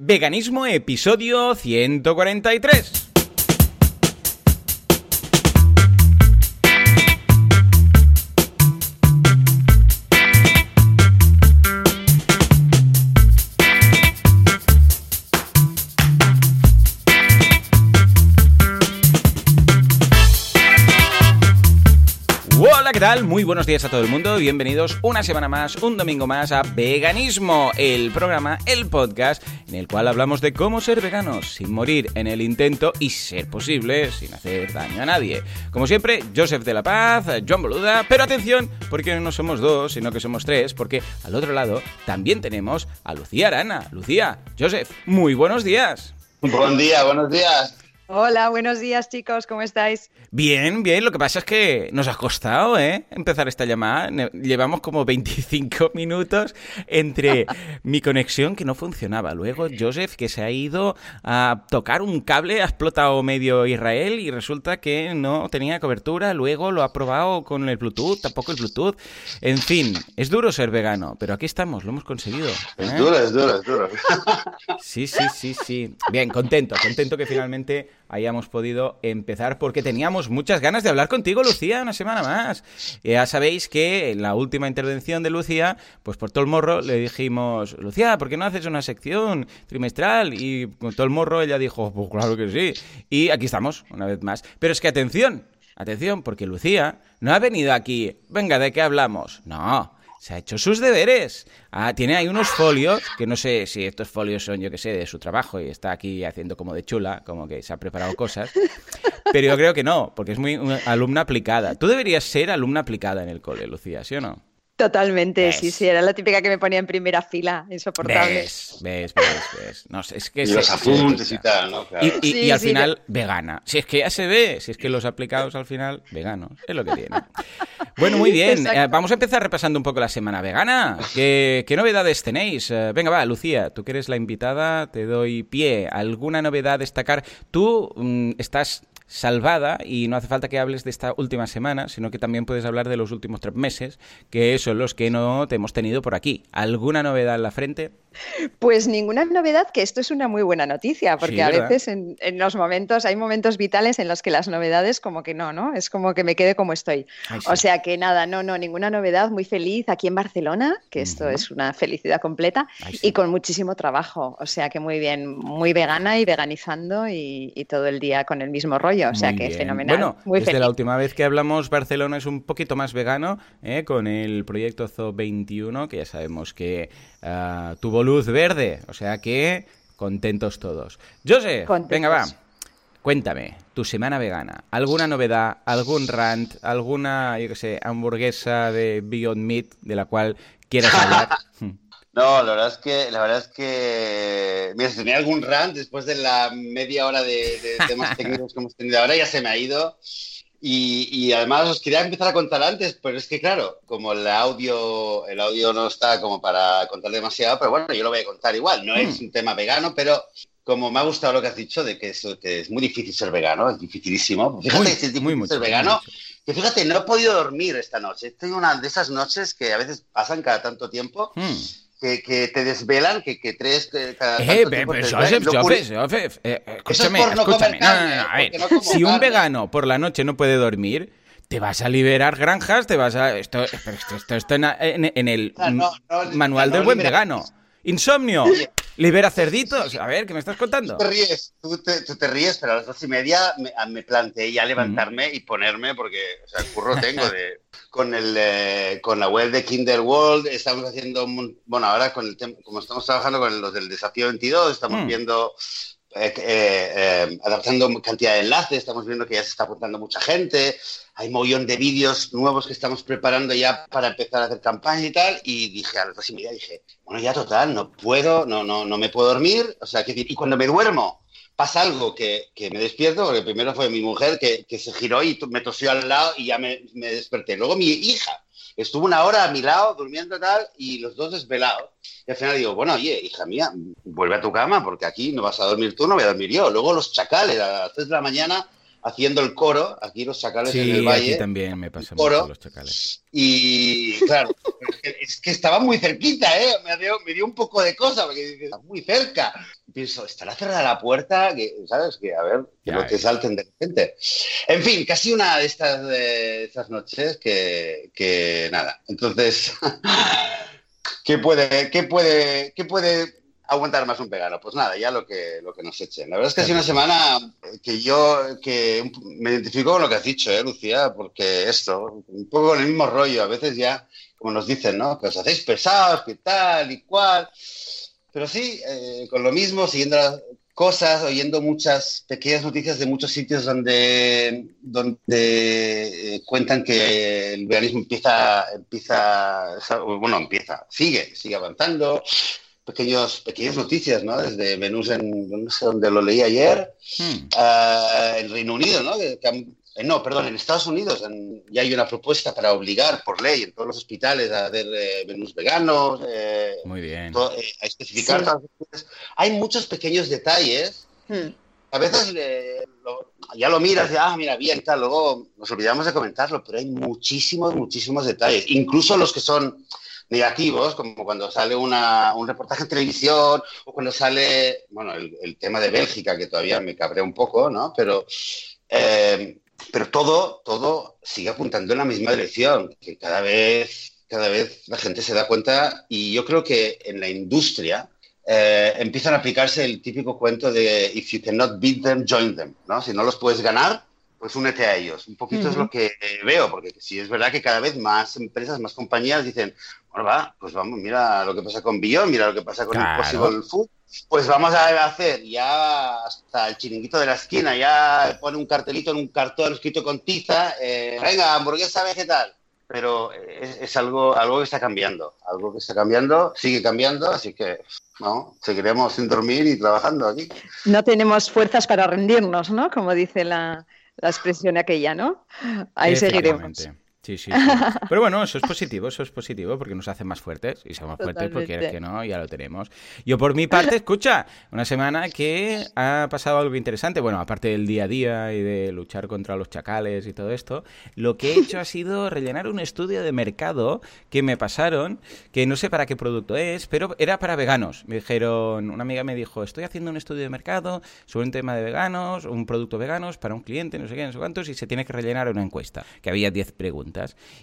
Veganismo, episodio 143. Hola, ¿qué tal? Muy buenos días a todo el mundo. Bienvenidos una semana más, un domingo más a Veganismo, el programa, el podcast en el cual hablamos de cómo ser veganos sin morir en el intento y ser posible sin hacer daño a nadie. Como siempre, Joseph de la Paz, John Boluda, pero atención, porque no somos dos, sino que somos tres, porque al otro lado también tenemos a Lucía Arana. Lucía, Joseph, muy buenos días. Buen día, buenos días. Hola, buenos días chicos, ¿cómo estáis? Bien, bien, lo que pasa es que nos ha costado, ¿eh? Empezar esta llamada. Llevamos como 25 minutos entre mi conexión que no funcionaba. Luego Joseph que se ha ido a tocar un cable, ha explotado medio Israel y resulta que no tenía cobertura. Luego lo ha probado con el Bluetooth, tampoco el Bluetooth. En fin, es duro ser vegano, pero aquí estamos, lo hemos conseguido. Es ¿eh? duro, es duro, es duro. Sí, sí, sí, sí. Bien, contento, contento que finalmente hayamos podido empezar porque teníamos muchas ganas de hablar contigo, Lucía, una semana más. Ya sabéis que en la última intervención de Lucía, pues por todo el morro le dijimos, Lucía, ¿por qué no haces una sección trimestral? Y con todo el morro ella dijo, pues claro que sí. Y aquí estamos, una vez más. Pero es que atención, atención, porque Lucía no ha venido aquí, venga, ¿de qué hablamos? No. Se ha hecho sus deberes. Ah, tiene ahí unos folios, que no sé si estos folios son, yo que sé, de su trabajo y está aquí haciendo como de chula, como que se ha preparado cosas. Pero yo creo que no, porque es muy alumna aplicada. Tú deberías ser alumna aplicada en el cole, Lucía, ¿sí o no? Totalmente, ¿Ves? sí, sí, era la típica que me ponía en primera fila, insoportable. Ves, ves, ves, ves. No sé, es que Y se- los apuntes y tal, ¿no? Claro. Y, y- Sí, y al sí, final, vegana. Si es que ya se ve, si es que los aplicados al final, veganos. Es lo que tiene. Bueno, muy bien. Eh, vamos a empezar repasando un poco la semana vegana. ¿Qué, qué novedades tenéis? Eh, venga, va, Lucía, tú que eres la invitada, te doy pie. ¿Alguna novedad a destacar? Tú mm, estás salvada y no hace falta que hables de esta última semana, sino que también puedes hablar de los últimos tres meses, que son los que no te hemos tenido por aquí. ¿Alguna novedad en la frente? Pues ninguna novedad, que esto es una muy buena noticia, porque Sí, a veces en, en los momentos, hay momentos vitales en los que las novedades como que no, ¿no? Es como que me quede como estoy. Ay, sí. O sea que nada, no, no, ninguna novedad, muy feliz aquí en Barcelona, que esto es una felicidad completa, Ay, sí. y con muchísimo trabajo, o sea que muy bien, muy vegana y veganizando y, y todo el día con el mismo rollo, o sea Muy que bien. fenomenal. Bueno, muy desde feliz. la última vez que hablamos, Barcelona es un poquito más vegano, ¿eh? con el proyecto Zoo 21, que ya sabemos que ah, tuvo luz verde, o sea que contentos todos. José, Contentos. venga, va. Cuéntame, tu semana vegana. ¿Alguna novedad, algún rant, alguna, yo qué sé, hamburguesa de Beyond Meat de la cual quieras hablar? No, la verdad es que, la verdad es que, mira, si tenía algún rant después de la media hora de, de temas técnicos que hemos tenido ahora, ya se me ha ido. Y, y además os quería empezar a contar antes, pero es que claro, como el audio, el audio no está como para contar demasiado, pero bueno, yo lo voy a contar igual. No es un tema vegano, pero como me ha gustado lo que has dicho de que es, que es muy difícil ser vegano, es dificilísimo. Fíjate Muy, es difícil muy mucho, ser muy vegano. mucho. Que fíjate, no he podido dormir esta noche. Tengo una de esas noches que a veces pasan cada tanto tiempo, Hmm. Que, que te desvelan, que, que tres que cada Eh, pero te Joseph, Joseph, Joseph, eh, eh, es escúchame, no escúchame. No, no, no, a ver, no si un vegano por la noche no puede dormir, te vas a liberar granjas, te vas a... Esto, pero esto, esto está en, en- en el O sea, manual del buen vegano. Insomnio, libera cerditos. A ver, ¿qué me estás contando? Tú te ríes, tú te, tú te ríes, pero a las dos y media me, me planteé ya levantarme y ponerme, porque, o sea, curro tengo de, con, el, eh, con la web de Kindle World, estamos haciendo, bueno, ahora con el tema, como estamos trabajando con los del desafío 22, estamos Mm. viendo, eh, eh, eh, adaptando cantidad de enlaces, estamos viendo que ya se está apuntando mucha gente, hay montón de vídeos nuevos que estamos preparando ya para empezar a hacer campaña y tal, y dije a las dos media, dije, bueno, ya total, no puedo, no, no, no me puedo dormir, o sea, que, y cuando me duermo pasa algo que, que me despierto, porque primero fue mi mujer que, que se giró y me tosió al lado y ya me, me desperté. Luego mi hija estuvo una hora a mi lado durmiendo tal y los dos desvelados. Y al final digo, bueno, oye, hija mía, vuelve a tu cama porque aquí no vas a dormir tú, no voy a dormir yo. Luego los chacales a las 3 de la mañana haciendo el coro, aquí los chacales en Sí, el valle. aquí también me pasa Oro. mucho los chacales. Y claro, es que, es que estaba muy cerquita, ¿eh? Me dio, me dio un poco de cosa, porque dices, está muy cerca. pienso, ¿estará cerrada la puerta? Que, ¿Sabes? Que a ver, que no te salten de repente. En fin, casi una de estas, de estas noches que, que nada. Entonces, ¿qué puede, qué puede, qué puede aguantar más un vegano? Pues nada, ya lo que, lo que nos echen. La verdad es que ha sido una semana que yo que me identifico con lo que has dicho, ¿eh, Lucía? Porque esto, un poco con el mismo rollo, a veces ya, como nos dicen, ¿no? Que os hacéis pesados, que tal y cual. Pero sí, eh, con lo mismo, siguiendo las cosas, oyendo muchas pequeñas noticias de muchos sitios donde, donde eh, cuentan que el veganismo empieza, empieza, bueno, empieza, sigue, sigue avanzando pequeños, pequeñas noticias, ¿no? Desde menús en, no sé dónde lo leí ayer, hmm. uh, en Reino Unido, ¿no? Que, eh, no, perdón, en Estados Unidos ya hay una propuesta para obligar por ley en todos los hospitales a hacer eh, menús veganos. Eh, Muy bien. a especificar. Hay muchos pequeños detalles. Hmm. A veces ya lo miras y, ah, mira, bien, tal. Luego nos olvidamos de comentarlo, pero hay muchísimos, muchísimos detalles. Incluso los que son negativos, como cuando sale una, un reportaje en televisión o cuando sale, bueno, el, tema de Bélgica, que todavía me cabrea un poco, ¿no? Pero, eh, pero todo, todo sigue apuntando en la misma dirección, que cada vez, cada vez la gente se da cuenta y yo creo que en la industria eh, empiezan a aplicarse el típico cuento de if you cannot beat them, join them, ¿no? Si no los puedes ganar, pues únete a ellos. Un poquito es lo que veo, porque sí es verdad que cada vez más empresas, más compañías dicen, bueno, va, pues vamos, mira lo que pasa con Beyond, mira lo que pasa con Impossible Food, pues vamos a hacer ya hasta el chiringuito de la esquina, ya pone un cartelito en un cartón escrito con tiza, eh, venga, hamburguesa vegetal. Pero es, es, algo, algo que está cambiando, algo que está cambiando, sigue cambiando, así que no, seguiremos sin dormir y trabajando aquí. No tenemos fuerzas para rendirnos, ¿no? Como dice la, la expresión aquella, ¿no? Ahí seguiremos. Sí, sí, Pero bueno, eso es positivo, eso es positivo porque nos hace más fuertes y somos fuertes porque que no, ya lo tenemos. Yo por mi parte, escucha, una semana que ha pasado algo interesante. Bueno, aparte del día a día y de luchar contra los chacales y todo esto, lo que he hecho ha sido rellenar un estudio de mercado que me pasaron, que no sé para qué producto es, pero era para veganos. Me dijeron, una amiga me dijo, estoy haciendo un estudio de mercado sobre un tema de veganos, un producto veganos para un cliente, no sé qué, no sé cuántos, y se tiene que rellenar una encuesta, que había 10 preguntas.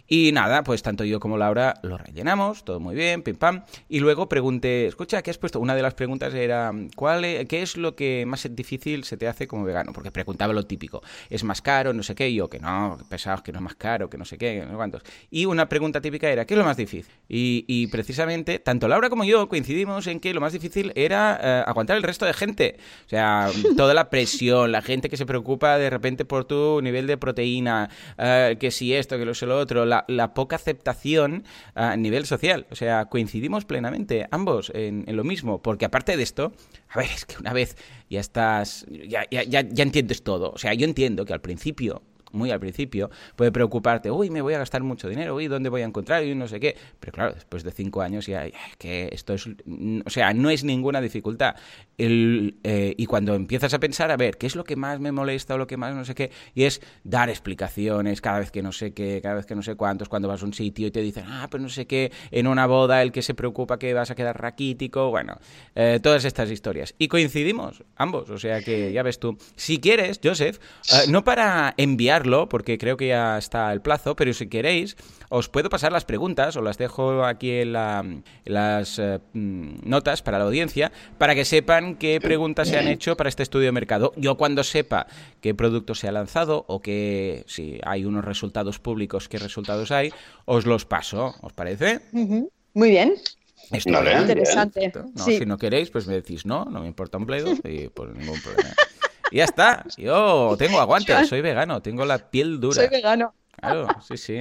Y nada, pues tanto yo como Laura lo rellenamos, todo muy bien, pim pam. Y luego pregunté, escucha, ¿qué has puesto? Una de las preguntas era, ¿cuál es, ¿qué es lo que más difícil se te hace como vegano? Porque preguntaba lo típico, ¿es más caro? No sé qué, y yo que no, pesados, que no es más caro, que no sé qué, no sé cuántos. Y una pregunta típica era, ¿qué es lo más difícil? Y, precisamente, tanto Laura como yo coincidimos en que lo más difícil era eh, aguantar el resto de gente. O sea, toda la presión, la gente que se preocupa de repente por tu nivel de proteína, eh, que si esto, que lo otro, la, poca aceptación a nivel social. O sea, coincidimos plenamente ambos en, lo mismo, porque aparte de esto, a ver, es que una vez ya estás, ya, ya, ya, ya entiendes todo. O sea, yo entiendo que al principio muy al principio, puede preocuparte, uy, me voy a gastar mucho dinero, uy, ¿dónde voy a encontrar? Y no sé qué. Pero claro, después de cinco años ya, que esto es, o sea, no es ninguna dificultad. Eh, y cuando empiezas a pensar, a ver, ¿qué es lo que más me molesta o lo que más no sé qué? Y es dar explicaciones cada vez que no sé qué, cada vez que no sé cuántos, cuando vas a un sitio y te dicen, ah, pues no sé qué, en una boda el que se preocupa que vas a quedar raquítico, bueno, eh, todas estas historias. Y coincidimos ambos, o sea que ya ves tú. Si quieres, Joseph, eh, no para enviar porque creo que ya está el plazo, pero si queréis, os puedo pasar las preguntas, o las dejo aquí en, las eh, mm, notas para la audiencia, para que sepan qué preguntas se han hecho para este estudio de mercado. Yo cuando sepa qué producto se ha lanzado o que si hay unos resultados públicos, qué resultados hay, os los paso. ¿Os parece? Muy bien. Esto interesante. Si no queréis, pues me decís no, no me importa un bledo y por ningún problema. Y ya está. Yo tengo aguante, soy vegano, tengo la piel dura. Soy vegano. Claro, sí, sí.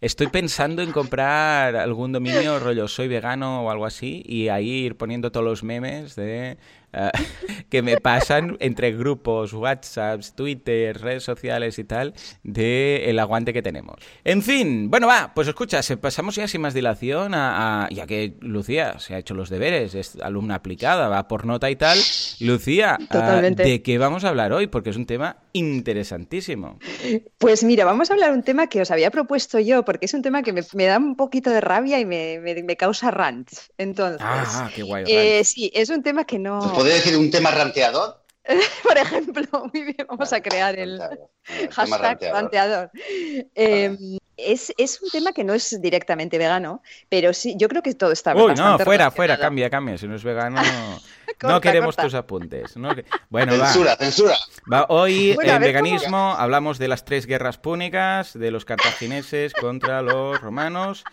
Estoy pensando en comprar algún dominio rollo soy vegano o algo así y ahí ir poniendo todos los memes de eh, que me pasan entre grupos, WhatsApps, Twitter, redes sociales y tal, de el aguante que tenemos. En fin, bueno, va, pues escucha, pasamos ya sin más dilación a, ya que Lucía se ha hecho los deberes, es alumna aplicada, va por nota y tal. Lucía, ah, ¿de qué vamos a hablar hoy? Porque es un tema interesantísimo. Pues mira, vamos a hablar un tema que os había propuesto yo, porque es un tema que me, da un poquito de rabia y me, causa rant. Entonces, ah, qué guay. Eh, sí, es un tema que no podría decir un tema ranteador? Por ejemplo, muy bien, vamos a crear el hashtag ranteador. Eh, es, es, un tema que no es directamente vegano, pero sí, yo creo que todo está Uy, no, fuera, fuera, cambia, cambia. Si no es vegano, no queremos tus apuntes. Bueno, censura, censura. hoy en veganismo hablamos de las tres guerras púnicas, de los cartagineses contra los romanos.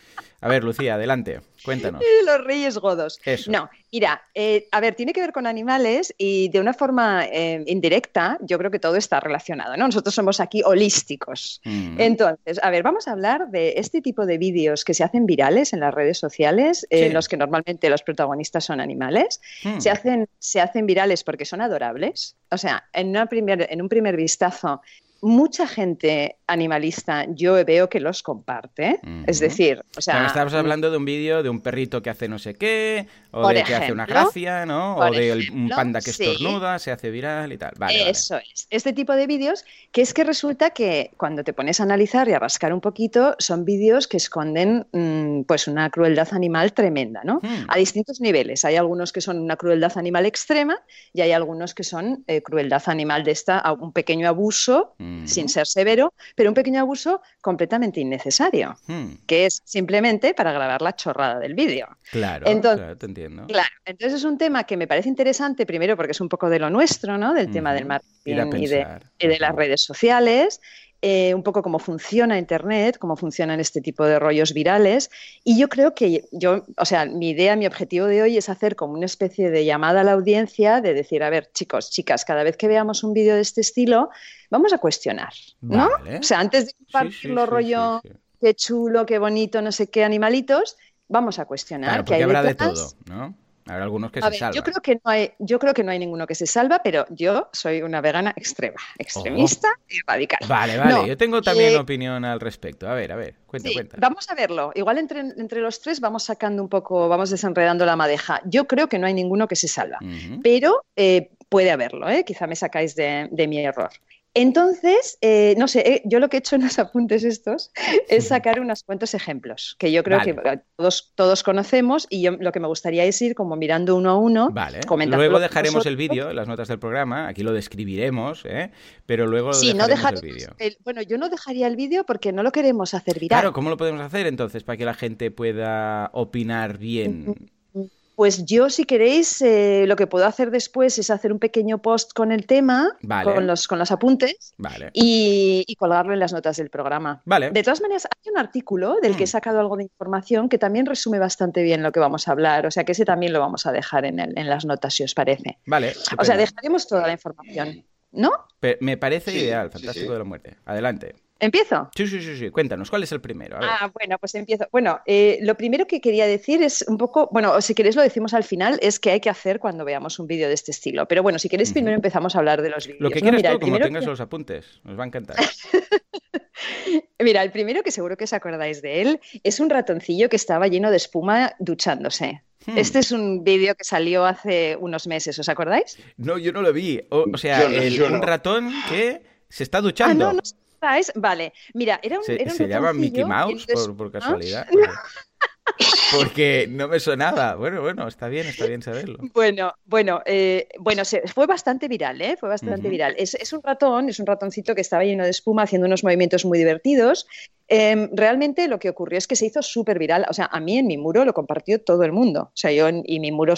A ver, Lucía, adelante, cuéntanos. Los reyes godos. No, mira, eh, a ver, tiene que ver con animales y de una forma eh, indirecta, yo creo que todo está relacionado, ¿no? Nosotros somos aquí holísticos. Mm. Entonces, a ver, vamos a hablar de este tipo de vídeos que se hacen virales en las redes sociales, en los que normalmente los protagonistas son animales. Mm. Se, hacen, se hacen virales porque son adorables. O sea, en, una primer, en un primer vistazo mucha gente animalista yo veo que los comparte. Es decir, o sea. estamos hablando de un vídeo de un perrito que hace no sé qué, o de que hace una gracia, ¿no? O de un panda que estornuda, se hace viral y tal. Eso es. Este tipo de vídeos, que es que resulta que cuando te pones a analizar y a rascar un poquito, son vídeos que esconden mm, pues una crueldad animal tremenda, ¿no? Hmm. A distintos niveles. Hay algunos que son una crueldad animal extrema y hay algunos que son eh, crueldad animal de esta, un pequeño abuso sin ser severo, pero un pequeño abuso completamente innecesario, hmm. que es simplemente para grabar la chorrada del vídeo. Claro, claro, te entiendo. Claro, entonces es un tema que me parece interesante, primero porque es un poco de lo nuestro, ¿no? Del tema del marketing y de, y de las redes sociales. Eh, un poco cómo funciona Internet, cómo funcionan este tipo de rollos virales. Y yo creo que yo, o sea, mi idea, mi objetivo de hoy es hacer como una especie de llamada a la audiencia de decir, a ver, chicos, chicas, cada vez que veamos un vídeo de este estilo, vamos a cuestionar, ¿no? O sea, antes de compartir lo rollo, qué chulo, qué bonito, no sé qué animalitos, vamos a cuestionar. Claro, habrá de todo, ¿no? Habrá algunos que se salvan. Yo creo que, no hay, yo creo que no hay ninguno que se salva, pero yo soy una vegana extrema, extremista y radical. Vale, vale, yo tengo también opinión al respecto. A ver, a ver, cuenta, cuenta. Vamos a verlo. Igual entre, entre los tres vamos sacando un poco, vamos desenredando la madeja. Yo creo que no hay ninguno que se salva, pero eh, puede haberlo, ¿eh? quizá me sacáis de, de mi error. Entonces, eh, no sé, eh, yo lo que he hecho en los apuntes estos es sacar unos cuantos ejemplos que yo creo que todos, todos conocemos y yo lo que me gustaría es ir como mirando uno a uno. Vale. Luego dejaremos el vídeo las notas del programa, aquí lo describiremos, ¿eh? pero luego sí, no el vídeo. Bueno, yo no dejaría el vídeo porque no lo queremos hacer viral. Claro, ¿cómo lo podemos hacer entonces para que la gente pueda opinar bien? Pues yo, si queréis, eh, lo que puedo hacer después es hacer un pequeño post con el tema, con, los, con los apuntes, y, colgarlo en las notas del programa. De todas maneras, hay un artículo del que he mm. sacado algo de información que también resume bastante bien lo que vamos a hablar, o sea que ese también lo vamos a dejar en, en las notas, si os parece. Vale. O sea, dejaremos toda la información, ¿no? me parece ideal, fantástico de la muerte. Adelante. ¿Empiezo? Sí, sí, sí, sí. Cuéntanos, ¿cuál es el primero? Ah, bueno, pues empiezo. Bueno, eh, lo primero que quería decir es un poco, bueno, si queréis lo decimos al final, es que hay que hacer cuando veamos un vídeo de este estilo. Pero bueno, si queréis primero empezamos a hablar de los vídeos. Lo que quieras tú, como tengas los apuntes, nos va a encantar. Mira, el primero que seguro que os acordáis de él es un ratoncillo que estaba lleno de espuma duchándose. Hmm. Este es un vídeo que salió hace unos meses, ¿os acordáis? No, yo no lo vi. O, sea, un ratón que se está duchando. Ah, no, no Vale, mira, era un. ¿Se, ¿se llama Mickey Mouse por, casualidad? Porque no me sonaba. Bueno, bueno, está bien, está bien saberlo. Bueno, bueno, eh, bueno, se, fue bastante viral, ¿eh? Fue bastante viral. Es, es, un ratón, es un ratoncito que estaba lleno de espuma haciendo unos movimientos muy divertidos Em, realmente lo que ocurrió es que se hizo súper viral. O sea, a mí en mi muro lo compartió todo el mundo. O sea, yo y mi muro,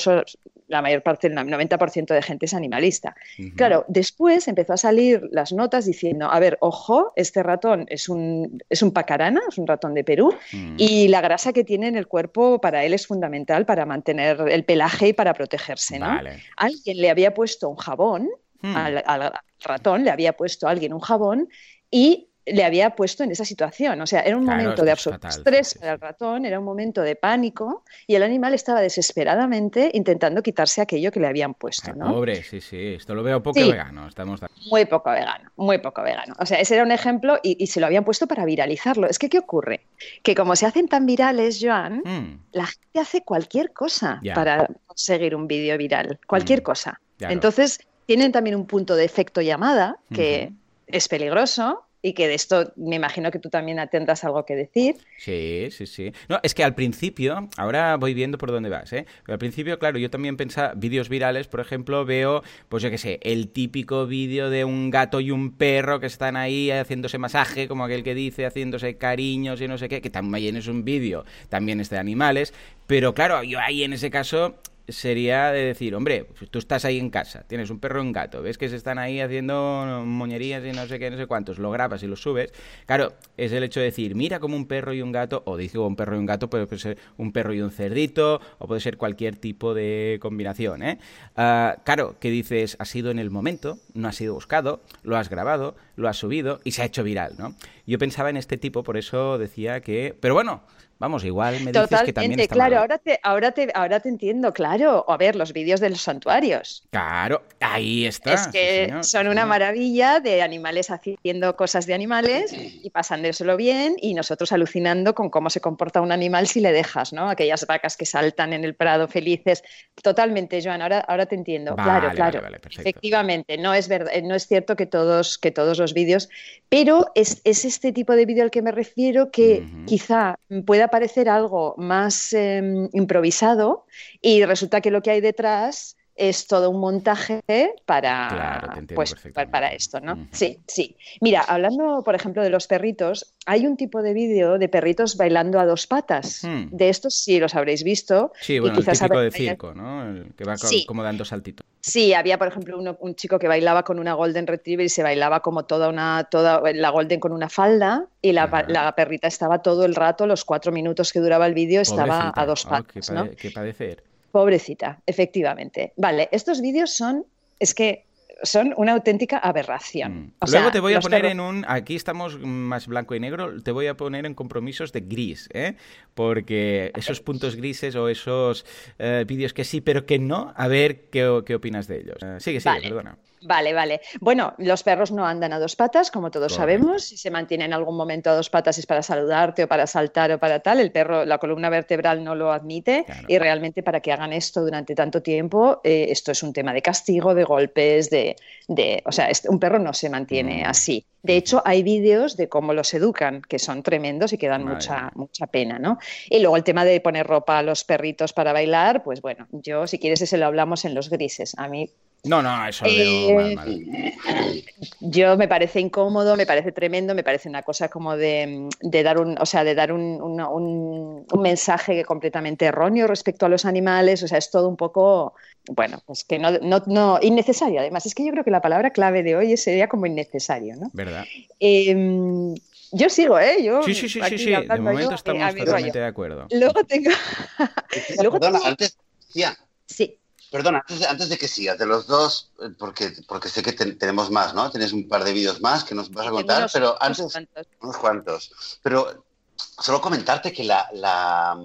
la mayor parte, el 90% de gente es animalista. Claro, después empezó a salir las notas diciendo, a ver, ojo, este ratón es un, es un pacarana, es un ratón de Perú, mm. y la grasa que tiene en el cuerpo para él es fundamental para mantener el pelaje y para protegerse. ¿no? Alguien le había puesto un jabón, mm. al, al ratón le había puesto a alguien un jabón y le había puesto en esa situación. O sea, era un momento de absoluto estrés para el ratón, era un momento de pánico y el animal estaba desesperadamente intentando quitarse aquello que le habían puesto. ¿no? Pobre, sí, sí, esto lo veo poco vegano. Estamos... Muy poco vegano, muy poco vegano. O sea, ese era un ejemplo y, se lo habían puesto para viralizarlo. Es que, ¿qué ocurre? Que como se hacen tan virales, Joan, mm. la gente hace cualquier cosa para conseguir un vídeo viral, cualquier mm. cosa. Entonces, tienen también un punto de efecto llamada que es peligroso y que de esto me imagino que tú también tendrás algo que decir. Sí, sí, sí. No, es que al principio, ahora voy viendo por dónde vas, ¿eh? Pero al principio, claro, yo también pensaba, vídeos virales, por ejemplo, veo, pues yo qué sé, el típico vídeo de un gato y un perro que están ahí haciéndose masaje, como aquel que dice, haciéndose cariños y no sé qué, que también es un vídeo, también es de animales, pero claro, yo ahí en ese caso sería de decir, hombre, pues tú estás ahí en casa, tienes un perro y un gato, ves que se están ahí haciendo moñerías y no sé qué, no sé cuántos, lo grabas y lo subes. Claro, es el hecho de decir, mira como un perro y un gato, o digo un perro y un gato, puede ser un perro y un cerdito, o puede ser cualquier tipo de combinación, ¿eh? Ah, claro, que dices, ha sido en el momento, no ha sido buscado, lo has grabado, lo has subido y se ha hecho viral, ¿no? Yo pensaba en este tipo, por eso decía que... Pero bueno, Vamos, igual me dices que también está claro, ahora te, ahora te, ahora te entiendo, claro. A ver, los vídeos de los santuarios. Claro, ahí está. Es que son una maravilla de animales haciendo cosas de animales y pasándoselo bien y nosotros alucinando con cómo se comporta un animal si le dejas, ¿no? Aquellas vacas que saltan en el prado felices. Totalmente, Joan, ahora, ahora te entiendo. claro, claro. Efectivamente, no es verdad, no es cierto que todos, que todos los vídeos, pero es, este tipo de vídeo al que me refiero que quizá pueda parecer algo más em, improvisado y resulta que lo que hay detrás es todo un montaje para, pues, para esto, ¿no? Sí, sí. Mira, hablando, por ejemplo, de los perritos, hay un tipo de vídeo de perritos bailando a dos patas. Hmm. De estos sí los habréis visto. Sí, bueno, el típico de circo, ¿no? El que va como dando saltitos. Sí, había, por ejemplo, un chico que bailaba con una Golden Retriever y se bailaba como toda una, toda la Golden con una falda y la, perrita estaba todo el rato, los cuatro minutos que duraba el vídeo, estaba a dos oh, patas. qué padecer. Pobrecita, efectivamente. Vale, estos vídeos son, es que son una auténtica aberración. Mm. Luego te voy a poner en un, aquí estamos más blanco y negro, te voy a poner en compromisos de gris, ¿eh? porque esos puntos grises o esos eh, vídeos que sí pero que no, a ver qué, opinas de ellos. Eh, sigue, sigue, perdona. Vale, vale. Bueno, los perros no andan a dos patas, como todos sabemos. Si se mantienen en algún momento a dos patas es para saludarte o para saltar o para tal. El perro, la columna vertebral no lo admite y realmente para que hagan esto durante tanto tiempo, eh, esto es un tema de castigo, de golpes, de, de o sea, un perro no se mantiene mm. así. De hecho, hay vídeos de cómo los educan, que son tremendos y que dan mucha, mucha pena, ¿no? Y luego el tema de poner ropa a los perritos para bailar, pues bueno, yo si quieres ese lo hablamos en los grises. A mí no, no, eso lo veo mal, eh, Yo me parece incómodo, me parece tremendo, me parece una cosa como de, dar un, o sea, de dar un, un, mensaje completamente erróneo respecto a los animales. O sea, es todo un poco, bueno, pues que no, no, no, innecesario. Además, es que yo creo que la palabra clave de hoy sería como innecesario, ¿no? ¿Verdad? Em, yo sigo, ¿eh? Yo sí, sí, sí, sí, sí. De momento eh, estamos totalmente de acuerdo. Luego tengo. Luego Perdona, antes, ya. Sí. Perdona, antes de, que sigas, de los dos, eh, porque, porque sé que tenemos más, ¿no? Tienes un par de vídeos más que nos vas a contar, pero antes. Unos cuantos. unos cuantos. Pero solo comentarte que la, la,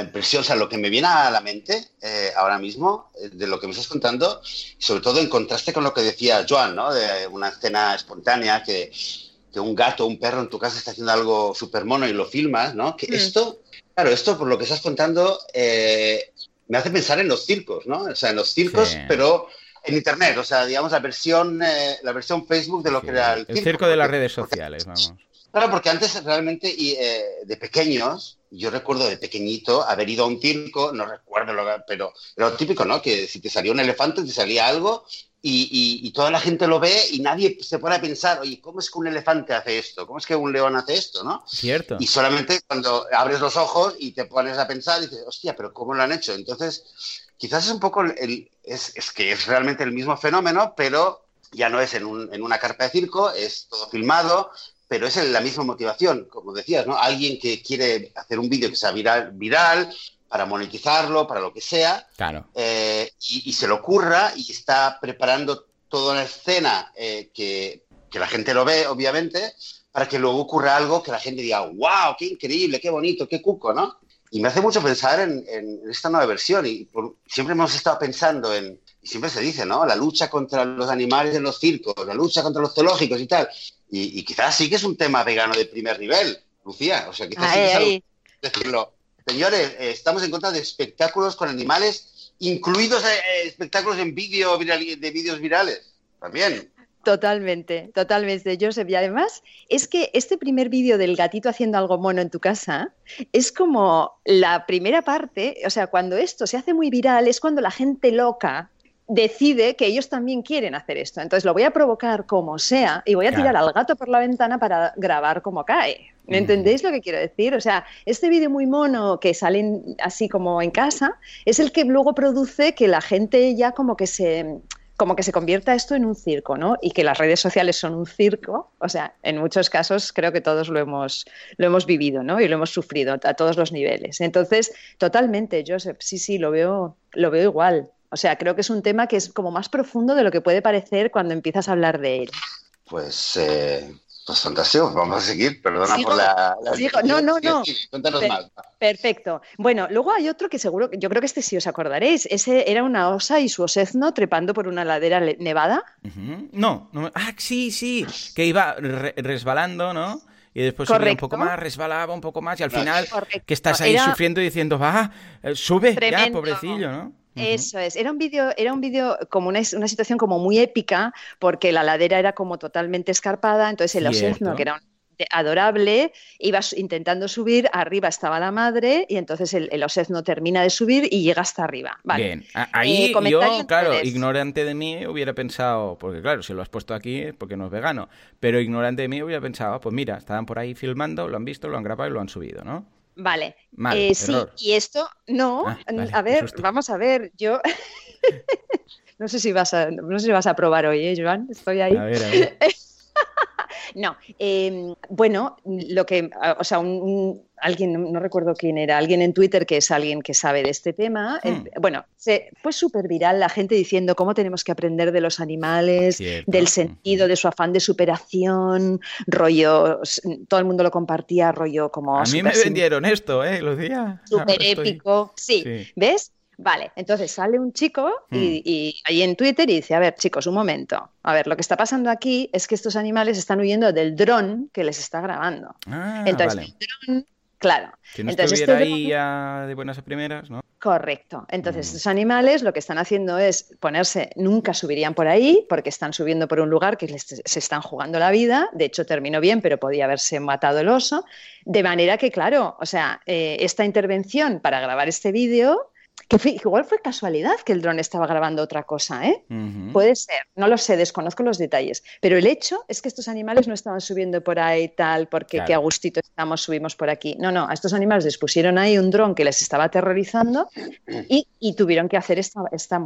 impresión, o sea, lo que me viene a la mente eh, ahora mismo, eh, de lo que me estás contando, sobre todo en contraste con lo que decía Joan, ¿no? De una escena espontánea que, que un gato, un perro en tu casa está haciendo algo súper mono y lo filmas, ¿no? Que mm. esto, claro, esto por lo que estás contando, me hace pensar en los circos, ¿no? O sea, en los circos, pero en internet, o sea, digamos la versión, eh, la versión Facebook de lo que era el circo. El circo de las redes sociales, vamos. Claro, porque antes realmente y, eh, de pequeños, yo recuerdo de pequeñito haber ido a un circo, no recuerdo, lo, pero lo típico, ¿no? Que si te salía un elefante, te salía algo y, toda la gente lo ve y nadie se pone a pensar, oye, ¿cómo es que un elefante hace esto? ¿Cómo es que un león hace esto? ¿no? Cierto. Y solamente cuando abres los ojos y te pones a pensar, dices, hostia, pero ¿cómo lo han hecho? Entonces, quizás es un poco, el, es, es, que es realmente el mismo fenómeno, pero ya no es en, un, en una carpa de circo, es todo filmado, pero es la misma motivación, como decías, ¿no? Alguien que quiere hacer un vídeo que sea viral, viral para monetizarlo, para lo que sea, claro. Eh, y, se le ocurra y está preparando toda una escena eh, que, que, la gente lo ve, obviamente, para que luego ocurra algo que la gente diga, wow, qué increíble, qué bonito, qué cuco, ¿no? Y me hace mucho pensar en, en esta nueva versión y siempre hemos estado pensando en, y siempre se dice, ¿no? La lucha contra los animales en los circos, la lucha contra los zoológicos y tal. Y, quizás sí que es un tema vegano de primer nivel, Lucía. O sea, quizás sí que es decirlo Señores, eh, estamos en contra de espectáculos con animales, incluidos eh, espectáculos en vídeo de vídeos virales. También. Totalmente, totalmente, Joseph. Y además es que este primer vídeo del gatito haciendo algo mono en tu casa es como la primera parte, o sea, cuando esto se hace muy viral es cuando la gente loca decide que ellos también quieren hacer esto. Entonces lo voy a provocar como sea y voy a tirar al gato por la ventana para grabar como cae. ¿Me entendéis lo que quiero decir? O sea, este vídeo muy mono que sale así como en casa es el que luego produce que la gente ya como que se como que se convierta esto en un circo, ¿no? Y que las redes sociales son un circo, o sea, en muchos casos creo que todos lo hemos, lo hemos vivido, ¿no? Y lo hemos sufrido a todos los niveles. Entonces, totalmente, Joseph, sí, sí, lo veo, lo veo igual. O sea, creo que es un tema que es como más profundo de lo que puede parecer cuando empiezas a hablar de él. Pues, eh, pues fantástico, vamos a seguir. Perdona por la. No, no, no. Cuéntanos más. Perfecto. Bueno, luego hay otro que seguro, yo creo que este sí os acordaréis. Ese era una osa y su osezno trepando por una ladera nevada. no, no, ah, sí, sí, que iba resbalando, ¿no? y después subía un poco más, resbalaba un poco más y al final que estás ahí sufriendo y diciendo, va, eh, sube ya, pobrecillo, ¿no? Eso es, era un vídeo, era un vídeo como una, situación como muy épica, porque la ladera era como totalmente escarpada, entonces el osezno, que era adorable, iba intentando subir, arriba estaba la madre, y entonces el, el osezno termina de subir y llega hasta arriba. Bien, ahí eh, yo, claro, ignorante de mí hubiera pensado, porque claro, si lo has puesto aquí es porque no es vegano, pero ignorante de mí hubiera pensado, pues mira, estaban por ahí filmando, lo han visto, lo han grabado y lo han subido, ¿no? Vale. Eh, sí, y esto, no, ah, a ver, vamos a ver, yo... no sé si vas a, no sé si vas a probar hoy, ¿eh, Joan? Estoy ahí. A ver, a ver. no, em, bueno, lo que, o sea, un, alguien, no, recuerdo quién era, alguien en Twitter que es alguien que sabe de este tema, hmm. bueno, se, fue súper viral la gente diciendo cómo tenemos que aprender de los animales, del sentido de su afán de superación, rollo, todo el mundo lo compartía, rollo como... A mí me vendieron esto, ¿eh, Lucía? Súper épico, sí. ¿Ves? Vale, entonces sale un chico hmm. y, ahí en Twitter y dice, a ver chicos, un momento, a ver, lo que está pasando aquí es que estos animales están huyendo del dron que les está grabando. Ah, entonces, el dron, claro. Que no entonces, estuviera este ahí de buenas a primeras, ¿no? Correcto. Entonces, hmm. estos animales lo que están haciendo es ponerse, nunca subirían por ahí, porque están subiendo por un lugar que se están jugando la vida. De hecho, terminó bien, pero podía haberse matado el oso. De manera que, claro, o sea, eh, esta intervención para grabar este vídeo que igual fue casualidad que el dron estaba grabando otra cosa, ¿eh? Puede ser, no lo sé, desconozco los detalles. Pero el hecho es que estos animales no estaban subiendo por ahí tal, porque qué a gustito estamos, subimos por aquí. No, no, a estos animales les pusieron ahí un dron que les estaba aterrorizando y, tuvieron que hacer esta,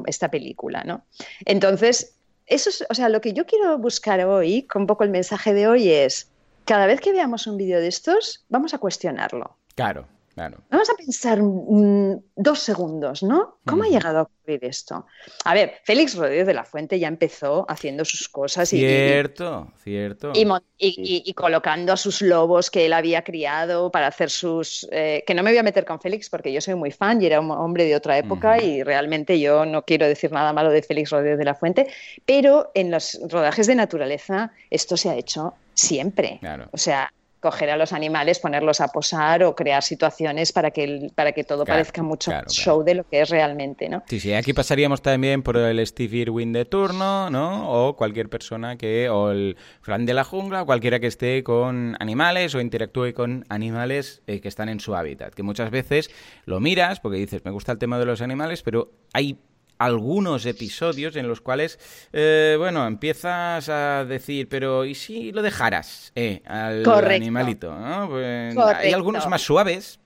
esta, película, ¿no? Entonces, eso es, o sea, lo que yo quiero buscar hoy, con un poco el mensaje de hoy es, cada vez que veamos un vídeo de estos, vamos a cuestionarlo. Claro, Vamos a pensar dos segundos, ¿no? ¿Cómo ha llegado a ocurrir esto? A ver, Félix Rodríguez de la Fuente ya empezó haciendo sus cosas. Cierto, y, cierto. Y, colocando a sus lobos que él había criado para hacer sus... Eh, que no me voy a meter con Félix porque yo soy muy fan y era un hombre de otra época y realmente yo no quiero decir nada malo de Félix Rodríguez de la Fuente, pero en los rodajes de naturaleza esto se ha hecho siempre. O sea, coger a los animales, ponerlos a posar o crear situaciones para que, para que todo parezca mucho show de lo que es realmente, ¿no? Sí, sí, aquí pasaríamos también por el Steve Irwin de turno, ¿no? O cualquier persona que, o el Fran de la jungla, o cualquiera que esté con animales o interactúe con animales eh, que están en su hábitat, que muchas veces lo miras porque dices, me gusta el tema de los animales, pero hay algunos episodios en los cuales, eh, bueno, empiezas a decir, pero ¿y si lo dejaras eh, al animalito? Pues, hay algunos más suaves,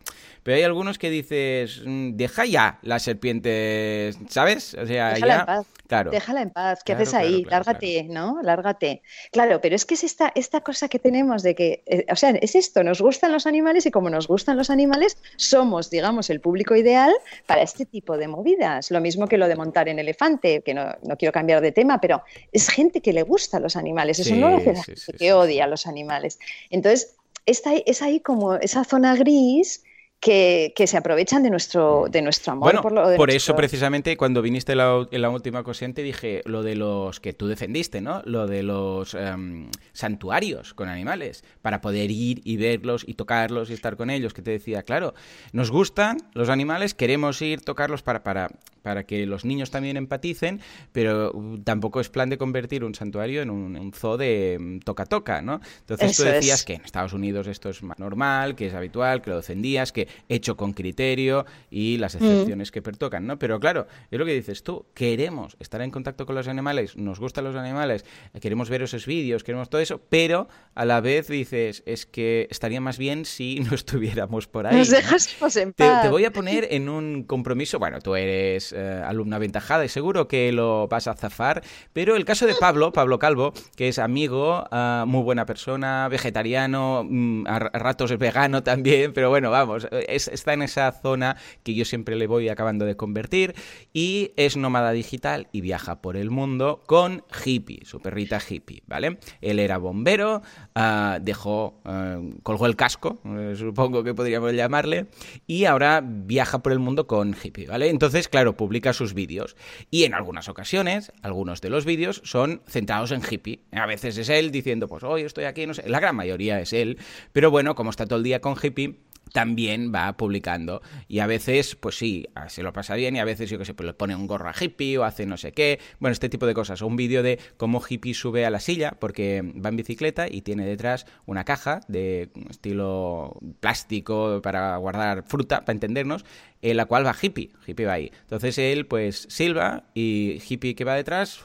pero hay algunos que dices, mm, deja ya la serpiente, ¿sabes? O sea, Déjala En paz. Claro. Déjala en paz. ¿Qué haces ahí? Lárgate, ¿no? Lárgate. Claro, pero es que es esta, esta cosa que tenemos de que, eh, o sea, es esto, nos gustan los animales y como nos gustan los animales, somos, digamos, el público ideal para este tipo de movidas. Lo mismo que lo de montar en elefante, que no, quiero cambiar de tema, pero es gente que le gusta a los animales. Eso no lo hace gente que odia a los animales. Entonces, está, es ahí como esa zona gris que, se aprovechan de nuestro, de nuestro amor. Bueno, por, lo, por eso precisamente cuando viniste en la, última ocasión te dije lo de los que tú defendiste, ¿no? Lo de los em, santuarios con animales, para poder ir y verlos y tocarlos y estar con ellos, que te decía, claro, nos gustan los animales, queremos ir, tocarlos para, para, para que los niños también empaticen, pero uh, tampoco es plan de convertir un santuario en un, zoo de toca-toca, mm, ¿no? Entonces tú decías que en Estados Unidos esto es más normal, que es habitual, que lo defendías, que hecho con criterio y las mm. excepciones que pertocan, ¿no? Pero claro, es lo que dices tú, queremos estar en contacto con los animales, nos gustan los animales, queremos ver esos vídeos, queremos todo eso, pero a la vez dices, es que estaría más bien si no estuviéramos por ahí. Nos dejas en paz. Te, voy a poner en un compromiso, bueno, tú eres eh, alumna aventajada y seguro que lo vas a zafar, pero el caso de Pablo, Pablo Calvo, que es amigo, ah, muy buena persona, vegetariano, mm, a ratos es vegano también, pero bueno, vamos, está en esa zona que yo siempre le voy acabando de convertir y es nómada digital y viaja por el mundo con Hippie, su perrita Hippie, ¿vale? Él era bombero, ah, dejó, ah, colgó el casco, eh, supongo que podríamos llamarle, y ahora viaja por el mundo con Hippie, ¿vale? Entonces, claro, publica sus vídeos y en algunas ocasiones, algunos de los vídeos son centrados en Hippie. A veces es él diciendo, pues hoy estoy aquí, no sé, la gran mayoría es él, pero bueno, como está todo el día con Hippie, también va publicando. Y a veces, pues sí, se lo pasa bien y a veces, yo que sé, pues le pone un gorro a hippie o hace no sé qué. Bueno, este tipo de cosas. O un vídeo de cómo hippie sube a la silla porque va en bicicleta y tiene detrás una caja de estilo plástico para guardar fruta, para entendernos, en la cual va hippie. Hippie va ahí. Entonces él, pues, silba y hippie que va detrás,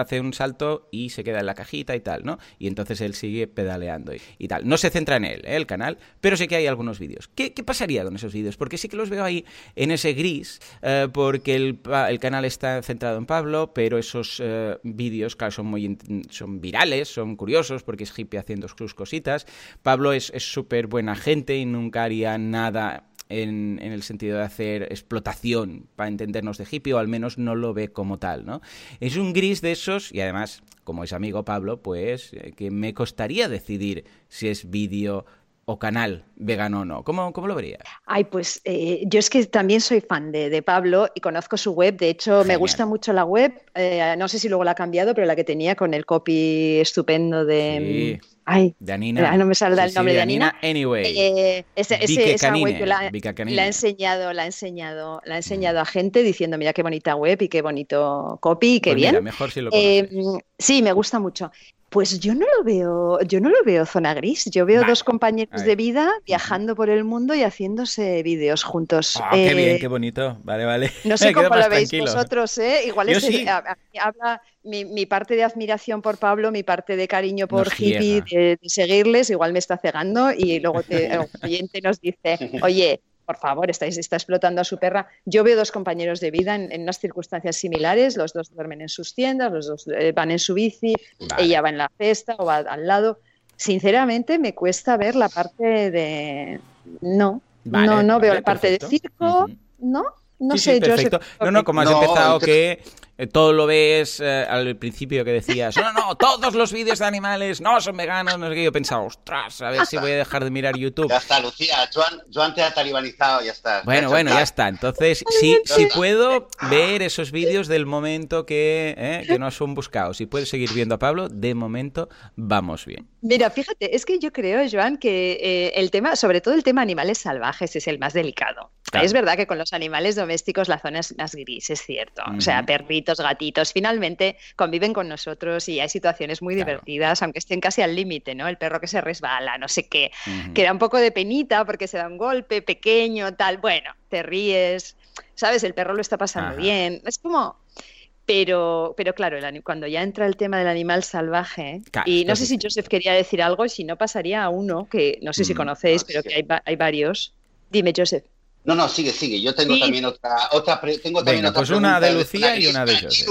hace un salto y se queda en la cajita y tal, ¿no? Y entonces él sigue pedaleando y, tal. No se centra en él, ¿eh? el canal, pero sí que hay algunos vídeos. ¿Qué, pasaría con esos vídeos? Porque sí que los veo ahí en ese gris, eh, porque el, canal está centrado en Pablo, pero esos eh, vídeos, claro, son muy son virales, son curiosos, porque es hippie haciendo sus cositas. Pablo es súper buena gente y nunca haría nada en, el sentido de hacer explotación para entendernos de hippie, o al menos no lo ve como tal, ¿no? Es un gris de esos, y además, como es amigo Pablo, pues eh, que me costaría decidir si es vídeo o canal vegano o no. ¿Cómo, cómo lo verías? Ay, pues eh, yo es que también soy fan de, Pablo y conozco su web. De hecho, me gusta mucho la web. Eh, no sé si luego la ha cambiado, pero la que tenía con el copy estupendo de... Mm, Ay, de Anina. no me sale el nombre de Anina. Anyway. Eh, ese, esa web la, la, he enseñado, la he enseñado, la he enseñado a gente diciendo, mira qué bonita web y qué bonito copy, qué pues bien. Mira, mejor si lo eh, sí, me gusta mucho. Pues yo no lo veo, yo no lo veo zona gris. Yo veo dos compañeros de vida viajando por el mundo y haciéndose vídeos juntos. Ah, qué bien, eh, qué bonito. Vale, vale. No sé cómo lo veis vosotros, ¿eh? Igual es, habla mi, parte de admiración por Pablo, mi parte de cariño por Hippie, de, seguirles, igual me está cegando y luego el oyente nos dice, oye, por favor, está, está explotando a su perra. Yo veo dos compañeros de vida en, unas circunstancias similares, los dos duermen en sus tiendas, los dos eh, van en su bici, ella va en la cesta o va al lado. Sinceramente, me cuesta ver la parte de... No, no, no veo la parte de circo, ¿no? No sé, perfecto. No, no, como has empezado que todo lo ves eh, al principio que decías, no, no, todos los vídeos de animales no son veganos, no sé qué. Yo pensaba, ostras, a ver si voy a dejar de mirar YouTube. Ya está, Lucía, Joan, Joan te ha talibanizado, ya está. Bueno, bueno, ya está. Entonces, si, si puedo ver esos vídeos del momento que, eh, que no son buscados, si puedes seguir viendo a Pablo, de momento vamos bien. Mira, fíjate, es que yo creo, Joan, que el tema, sobre todo el tema animales salvajes, es el más delicado. Es verdad que con los animales domésticos la zona es más gris, es cierto. O sea, perritos, gatitos, finalmente conviven con nosotros y hay situaciones muy divertidas, aunque estén casi al límite, ¿no? El perro que se resbala, no sé qué, que da un poco de penita porque se da un golpe pequeño, tal. Bueno, te ríes, ¿sabes? El perro lo está pasando bien. Es como, pero, pero claro, cuando ya entra el tema del animal salvaje, y no sé si Joseph quería decir algo, si no pasaría a uno que no sé si mm, conocéis, pero que hay, hay, varios. Dime, Joseph. No, no, sigue, sigue. Yo tengo también otra, otra, tengo también otra pues una de Lucía y una de José.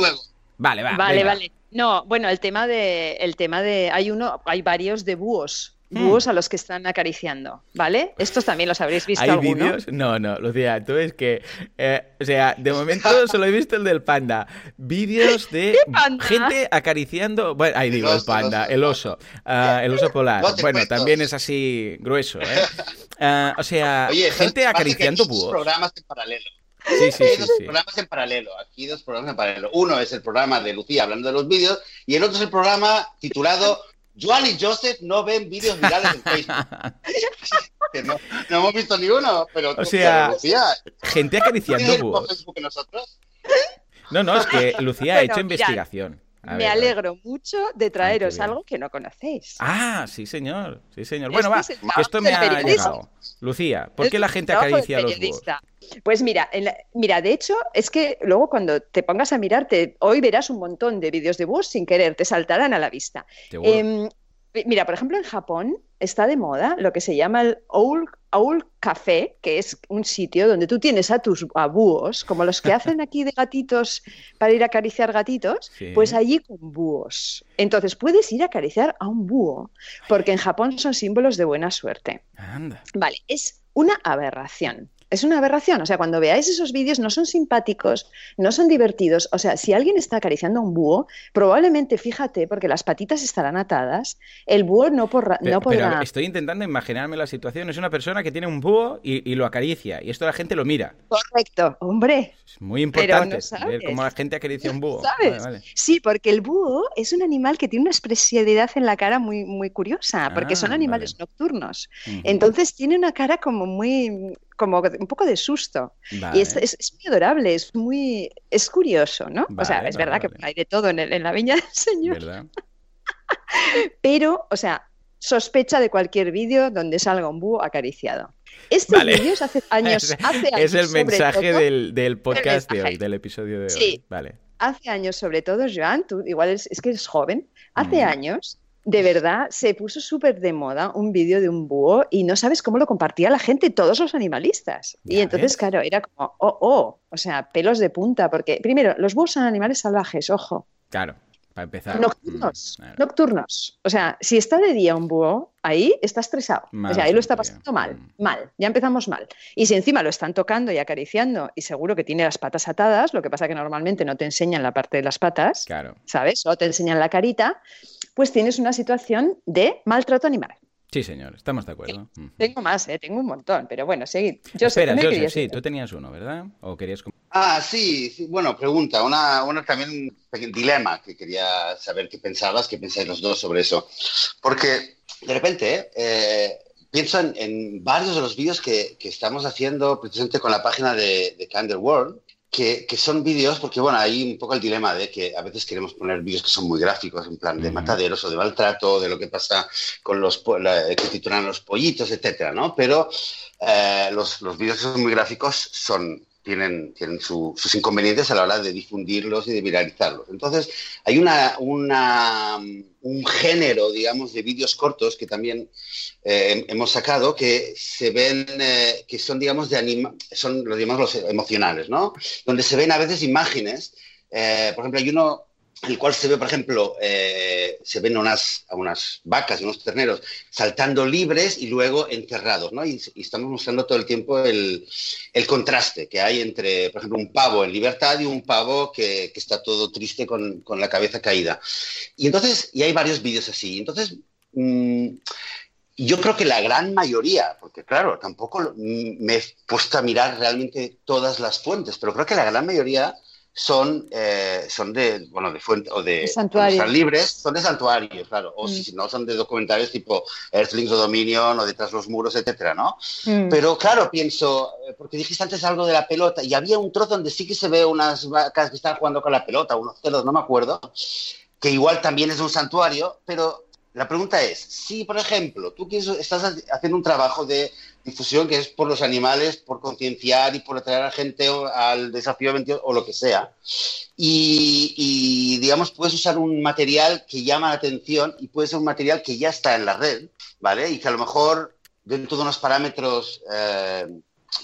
Vale, vale. Vale, vale. No, bueno, el tema de, el tema de, hay uno, hay varios de búhos. Búhos a los que están acariciando, ¿vale? Estos también los habréis visto. ¿Hay vídeos? No, no, Lucía, tú es que, eh, o sea, de momento solo he visto el del panda. Vídeos de gente acariciando, bueno, ahí digo, el, panda, el oso, ah, el oso polar. bueno, también es así grueso, ¿eh? Ah, o sea, gente acariciando búhos. programas en paralelo. Sí, sí, Hay dos programas en paralelo. Aquí dos programas en paralelo. Uno es el programa de Lucía hablando de los vídeos y el otro es el programa titulado Joan y Joseph no ven vídeos virales en Facebook. no, hemos visto ni uno, pero... O sea, gente acariciando búhos. No, no, es que Lucía ha hecho investigación. Me alegro mucho de traeros algo que no conocéis. Ah, sí, señor. Sí, señor. Bueno, va, esto me ha llegado. Lucía, ¿por qué la gente acaricia los búhos? Pues mira, mira, de hecho, es que luego cuando te pongas a mirarte, hoy verás un montón de vídeos de bus sin querer, te saltarán a la vista. Em, mira, por ejemplo, en Japón está de moda lo que se llama el Owl, Owl Café, que es un sitio donde tú tienes a tus búhos, como los que hacen aquí de gatitos para ir a acariciar gatitos, pues allí con búhos. Entonces puedes ir a acariciar a un búho, porque en Japón son símbolos de buena suerte. Vale, es una aberración es una aberración. O sea, cuando veáis esos vídeos no son simpáticos, no son divertidos. O sea, si alguien está acariciando a un búho, probablemente, fíjate, porque las patitas estarán atadas, el búho no, podrá... Pero estoy intentando imaginarme la situación. Es una persona que tiene un búho y, lo acaricia. Y esto la gente lo mira. Correcto, hombre. Es muy importante ver cómo la gente acaricia un búho. Sí, porque el búho es un animal que tiene una expresividad en la cara muy, muy curiosa, porque son ah, animales nocturnos. Entonces tiene una cara como muy como un poco de susto. Y es, muy adorable, es muy es curioso, ¿no? o sea, es verdad que hay de todo en, la viña del Señor. Pero, o sea, sospecha de cualquier vídeo donde salga un búho acariciado. Estos vídeos hace años, hace años. Es el mensaje del, podcast de hoy, del episodio de hoy. Vale. Hace años, sobre todo, Joan, tú igual es, que eres joven, hace años de verdad se puso súper de moda un vídeo de un búho y no sabes cómo lo compartía la gente, todos los animalistas. y entonces, claro, era como, oh, oh, o sea, pelos de punta, porque primero, los búhos son animales salvajes, ojo. Claro. Para empezar. Nocturnos. Mm, nocturnos. O sea, si está de día un búho, ahí está estresado. o sea, ahí lo está pasando mal. Mm. Mal. Ya empezamos mal. Y si encima lo están tocando y acariciando y seguro que tiene las patas atadas, lo que pasa que normalmente no te enseñan la parte de las patas. Claro. ¿Sabes? O te enseñan la carita, pues tienes una situación de maltrato animal. Sí, señor, estamos de acuerdo. Tengo más, ¿eh? tengo un montón, pero bueno, seguid. Yo Espera, sí, tú tenías uno, ¿verdad? ¿O querías... Ah, sí, bueno, pregunta, una, una también un dilema que quería saber qué pensabas, qué pensáis los dos sobre eso. Porque de repente eh, pienso en, varios de los vídeos que, que, estamos haciendo precisamente con la página de, de Candle World que, son vídeos, porque bueno, hay un poco el dilema de que a veces queremos poner vídeos que son muy gráficos, en plan de mataderos o de maltrato, de lo que pasa con los que titulan los pollitos, etcétera, ¿no? Pero eh, los, los vídeos que son muy gráficos son tienen, tienen sus inconvenientes a la hora de difundirlos y de viralizarlos. Entonces, hay una, una un género, digamos, de vídeos cortos que también eh, hemos sacado que se ven, eh, que son, digamos, de anima son los, digamos, los emocionales, ¿no? Donde se ven a veces imágenes. Eh, por ejemplo, hay uno el cual se ve, por ejemplo, eh, se ven unas, unas vacas y unos terneros saltando libres y luego encerrados, ¿no? Y, estamos mostrando todo el tiempo el, contraste que hay entre, por ejemplo, un pavo en libertad y un pavo que, está todo triste con, la cabeza caída. Y entonces, y hay varios vídeos así. Entonces, mm, yo creo que la gran mayoría, porque claro, tampoco me he puesto a mirar realmente todas las fuentes, pero creo que la gran mayoría son, eh, son de, bueno, de fuente, o de, están libres, son de santuarios, claro, o si mm. no son de documentales tipo Earthlings o Dominion o Detrás los muros, etcétera, ¿no? Mm. Pero claro, pienso, eh, porque dijiste antes algo de la pelota, y había un trozo donde sí que se ve unas vacas que están jugando con la pelota, unos celos, no me acuerdo, que igual también es un santuario, pero la pregunta es, si por ejemplo tú estás haciendo un trabajo de difusión que es por los animales, por concienciar y por atraer a la gente al desafío 22 o lo que sea, y, digamos puedes usar un material que llama la atención y puede ser un material que ya está en la red, ¿vale? Y que a lo mejor dentro de unos parámetros eh,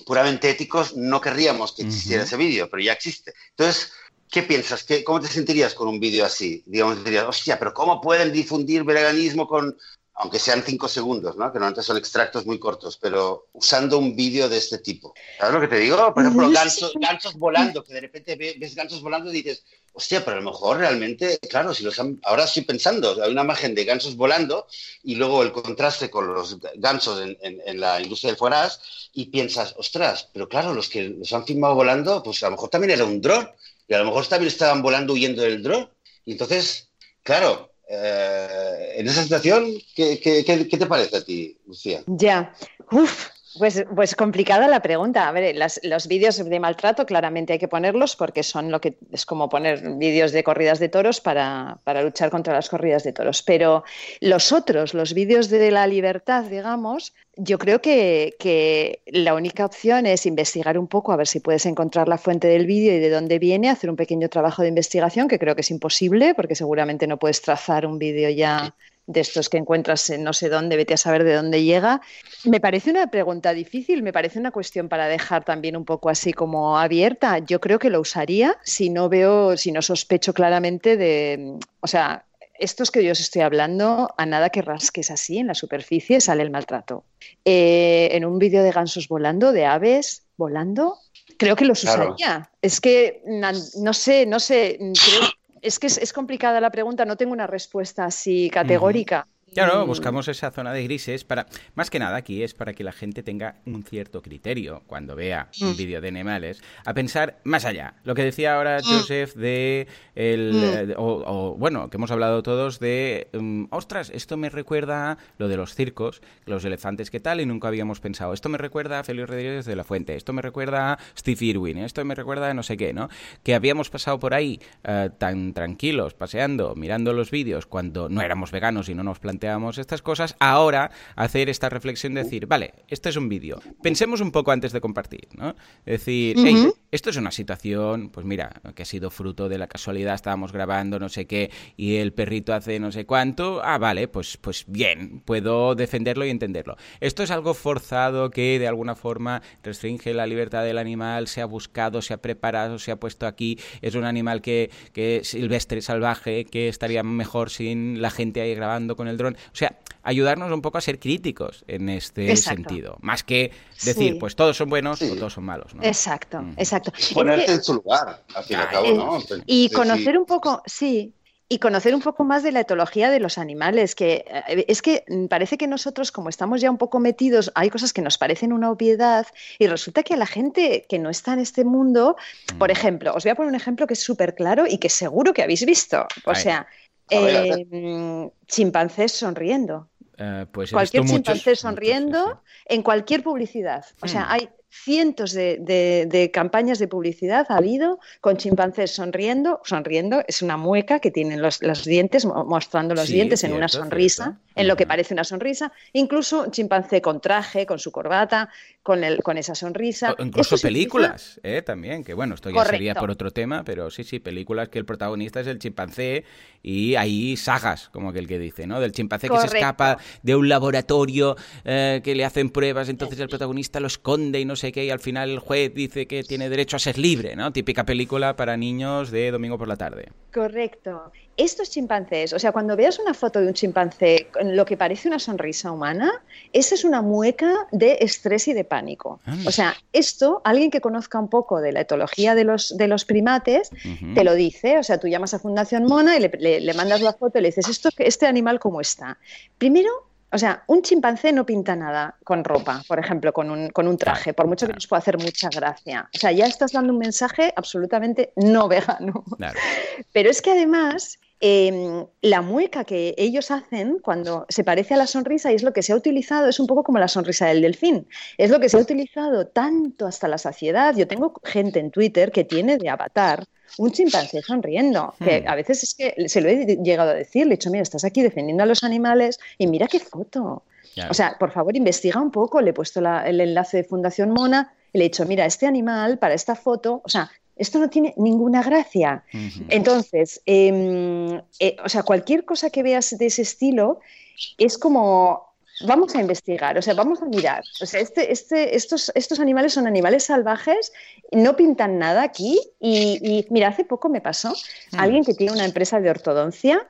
puramente éticos no querríamos que existiera ese vídeo, pero ya existe. Entonces, ¿Qué piensas? ¿Cómo te sentirías con un vídeo así? Digamos, dirías, hostia, pero ¿cómo pueden difundir veganismo con aunque sean cinco segundos, ¿no? que normalmente son extractos muy cortos, pero usando un vídeo de este tipo. ¿Sabes lo que te digo? Por ejemplo, gansos, gansos volando, que de repente ves gansos volando y dices, hostia, pero a lo mejor realmente, claro, si los ahora estoy pensando, hay una imagen de gansos volando y luego el contraste con los gansos en, la industria del foraz y piensas, ostras, pero claro, los que los han filmado volando, pues a lo mejor también era un dron y a lo mejor también estaban volando huyendo del dron. Y entonces, claro, eh, en esa situación, ¿qué, qué, te parece a ti, Lucía? Ya, Uf, pues, pues complicada la pregunta. A ver, los vídeos de maltrato claramente hay que ponerlos porque son lo que es como poner vídeos de corridas de toros para, para, luchar contra las corridas de toros. Pero los otros, los vídeos de la libertad, digamos, yo creo que, que, la única opción es investigar un poco, a ver si puedes encontrar la fuente del vídeo y de dónde viene, hacer un pequeño trabajo de investigación, que creo que es imposible porque seguramente no puedes trazar un vídeo ya de estos que encuentras en no sé dónde, vete a saber de dónde llega. Me parece una pregunta difícil, me parece una cuestión para dejar también un poco así como abierta. Yo creo que lo usaría si no veo, si no sospecho claramente de, o sea, estos que yo os estoy hablando, a nada que rasques así en la superficie sale el maltrato. Eh, en un vídeo de gansos volando, de aves volando, creo que los usaría. Es que no sé, no sé, creo, es que es, complicada la pregunta, no tengo una respuesta así categórica. Claro, buscamos esa zona de grises para, más que nada aquí es para que la gente tenga un cierto criterio cuando vea un mm. vídeo de animales, a pensar más allá. Lo que decía ahora mm. Joseph de el, mm. eh, o, bueno, que hemos hablado todos de, ostras, esto me recuerda lo de los circos, los elefantes, ¿qué tal? Y nunca habíamos pensado. Esto me recuerda a Félix Rodríguez de la Fuente, esto me recuerda a Steve Irwin, esto me recuerda a no sé qué, ¿no? Que habíamos pasado por ahí eh, tan tranquilos, paseando, mirando los vídeos cuando no éramos veganos y no nos planteábamos estas cosas, ahora hacer esta reflexión de decir, vale, este es un vídeo, pensemos un poco antes de compartir, ¿no? Es decir, esto es una situación, pues mira, que ha sido fruto de la casualidad, estábamos grabando no sé qué y el perrito hace no sé cuánto, ah, vale, pues, pues bien, puedo defenderlo y entenderlo. Esto es algo forzado que de alguna forma restringe la libertad del animal, se ha buscado, se ha preparado, se ha puesto aquí, es un animal que, que silvestre, salvaje, que estaría mejor sin la gente ahí grabando con el dron o sea, ayudarnos un poco a ser críticos en este sentido, más que decir, pues todos son buenos o todos son malos. ¿no? Exacto, mm. exacto. Ponerte en su lugar, al fin y al cabo, ¿no? Y conocer un poco, sí, y conocer un poco más de la etología de los animales, que eh, es que parece que nosotros, como estamos ya un poco metidos, hay cosas que nos parecen una obviedad y resulta que a la gente que no está en este mundo, por mm. ejemplo, os voy a poner un ejemplo que es súper claro y que seguro que habéis visto. O sea, eh, chimpancés sonriendo. Eh, pues cualquier chimpancé sonriendo en cualquier publicidad. O sea, hmm. hay cientos de, campañas de publicidad ha habido con chimpancés sonriendo. Sonriendo es una mueca que tienen los, dientes, mostrando los dientes en una sonrisa, en lo que parece una sonrisa. Incluso un chimpancé con traje, con su corbata, con, el, con esa sonrisa. incluso películas, ¿eh? también, que bueno, esto ya sería por otro tema, pero sí, sí, películas que el protagonista es el chimpancé y hay sagas, como que el que dice, ¿no? Del chimpancé que se escapa de un laboratorio eh, que le hacen pruebas, entonces el protagonista lo esconde y no sé qué, y al final el juez dice que tiene derecho a ser libre, ¿no? Típica película para niños de domingo por la tarde. Correcto estos chimpancés, o sea, cuando veas una foto de un chimpancé con lo que parece una sonrisa humana, esa es una mueca de estrés y de pánico. O sea, esto, alguien que conozca un poco de la etología de los, de los primates, te lo dice. O sea, tú llamas a Fundación Mona y le, mandas la foto y le dices, ¿Esto, ¿este animal cómo está? Primero, o sea, un chimpancé no pinta nada con ropa, por ejemplo, con un, con un traje, por mucho que nos pueda hacer mucha gracia. O sea, ya estás dando un mensaje absolutamente no vegano. Pero es que además Em, la mueca que ellos hacen cuando se parece a la sonrisa y es lo que se ha utilizado, es un poco como la sonrisa del delfín. Es lo que se ha utilizado tanto hasta la saciedad. Yo tengo gente en Twitter que tiene de avatar un chimpancé sonriendo, que hmm. a veces es que se lo he llegado a decir, le he dicho, mira, estás aquí defendiendo a los animales y mira qué foto. O sea, por favor, investiga un poco, le he puesto el enlace de Fundación Mona y le he dicho, mira, este animal para esta foto, o sea, esto no tiene ninguna gracia. Entonces, em, eh, o sea, cualquier cosa que veas de ese estilo es como vamos a investigar, o sea, vamos a mirar. O sea, este, este, estos, estos animales son animales salvajes, no pintan nada aquí. Y, mira, hace poco me pasó, hmm. alguien que tiene una empresa de ortodoncia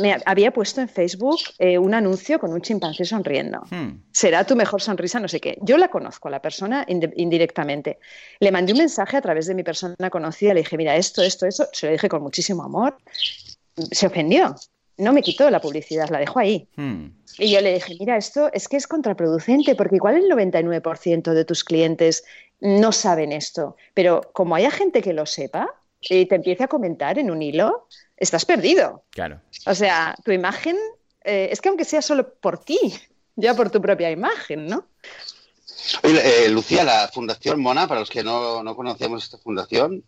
me había puesto en Facebook eh, un anuncio con un chimpancé sonriendo. Hmm. Será tu mejor sonrisa, no sé qué. Yo la conozco, la persona indirectamente. Le mandé un mensaje a través de mi persona conocida, le dije, mira, esto, esto, eso, se lo dije con muchísimo amor. Se ofendió no me quitó la publicidad, la dejó ahí. Hmm. Y yo le dije, mira, esto es que es contraproducente, porque igual el 99% de tus clientes no saben esto, pero como haya gente que lo sepa y te empiece a comentar en un hilo, estás perdido. Claro. O sea, tu imagen, eh, es que aunque sea solo por ti, ya por tu propia imagen, ¿no? Oye, eh, Lucía, la Fundación Mona, para los que no, no conocemos esta fundación,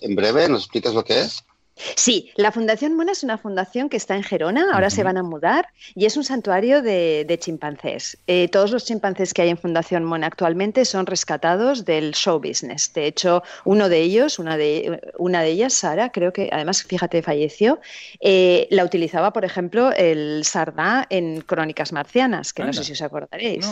en breve, ¿nos explicas lo que es? Sí, la Fundación Mona es una fundación que está en Gerona, ahora se van a mudar y es un santuario de, chimpancés. Eh, todos los chimpancés que hay en Fundación Mona actualmente son rescatados del show business. De hecho, uno de ellos, una de, una de ellas, Sara, creo que además, fíjate, falleció, eh, la utilizaba, por ejemplo, el Sardá en Crónicas Marcianas, que no sé si os acordaréis.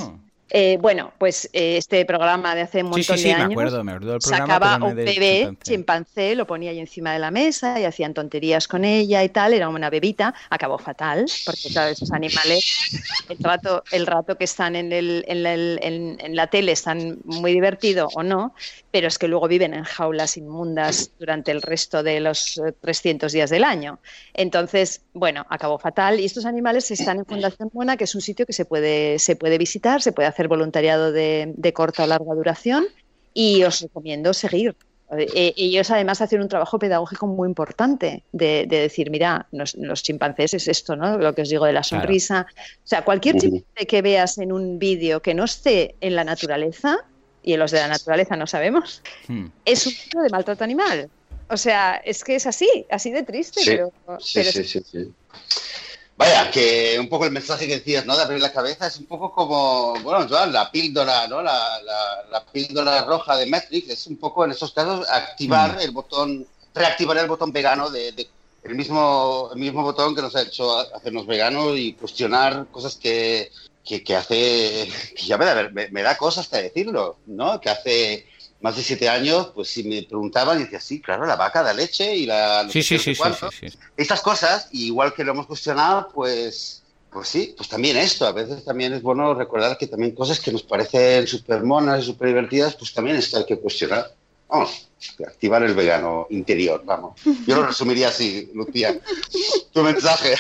Eh, bueno, pues eh, este programa de hace un montón de años me acuerdo, me acuerdo sacaba un bebé chimpancé. lo ponía ahí encima de la mesa y hacían tonterías con ella y tal, era una bebita, acabó fatal, porque claro, esos animales, el rato, el rato que están en, el, en, en la tele están muy divertidos o no, pero es que luego viven en jaulas inmundas durante el resto de los 300 eh, días del año. Entonces, bueno, acabó fatal y estos animales están en Fundación Buena, que es un sitio que se puede, se puede visitar, se puede hacer voluntariado de, corta o larga duración y os recomiendo seguir. Eh, ellos además hacen un trabajo pedagógico muy importante de, decir, mira, los, chimpancés es esto, ¿no? Lo que os digo de la sonrisa. O sea, cualquier chimpancé que veas en un vídeo que no esté en la naturaleza, y en los de la naturaleza no sabemos, hmm. es un tipo de maltrato animal. O sea, es que es así, así de triste, pero, sí, sí, sí, Vaya, que un poco el mensaje que decías, ¿no? De abrir la cabeza es un poco como, bueno, Joan, la píldora, ¿no? La, la, píldora roja de Matrix es un poco, en esos casos, activar hmm. el botón, reactivar el botón vegano de, de, el mismo, el mismo botón que nos ha hecho hacernos veganos y cuestionar cosas que, que, hace, que ya me da, me, da cosa hasta decirlo, ¿no? Que hace más de siete años, pues si me preguntaban, y decía, sí, claro, la vaca da leche y la... sí, sí, sí, sí, Estas cosas, igual que lo hemos cuestionado, pues, pues sí, pues también esto. A veces también es bueno recordar que también cosas que nos parecen súper monas y súper divertidas, pues también esto hay que cuestionar. Vamos, activar el vegano interior, vamos. Yo lo resumiría así, Lucía. Tu mensaje.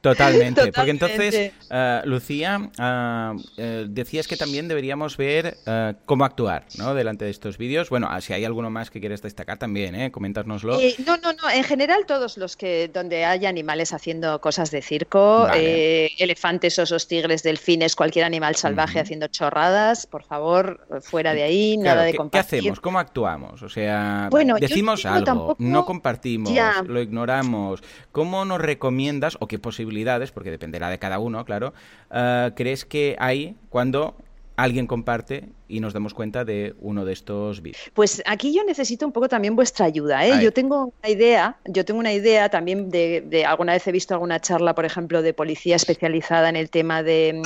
Totalmente, porque entonces, uh, Lucía, uh, uh, decías que también deberíamos ver cómo actuar, ¿no? Delante de estos vídeos. Bueno, si hay alguno más que quieres destacar también, ¿eh? Coméntanoslo. Eh, no, no, no. En general, todos los que donde hay animales haciendo cosas de circo, eh, elefantes, osos, tigres, delfines, cualquier animal salvaje haciendo chorradas, por favor, fuera de ahí, nada de compartir. ¿Qué hacemos? ¿Cómo actuamos? O sea, decimos algo, no compartimos, lo ignoramos. ¿Cómo nos recomiendas, o qué posibilidades, porque dependerá de cada uno, claro, uh, crees que hay cuando alguien comparte y nos damos cuenta de uno de estos vídeos. Pues aquí yo necesito un poco también vuestra ayuda. ¿eh? Yo tengo una idea, yo tengo una idea también de, alguna vez he visto alguna charla, por ejemplo, de policía especializada en el tema de,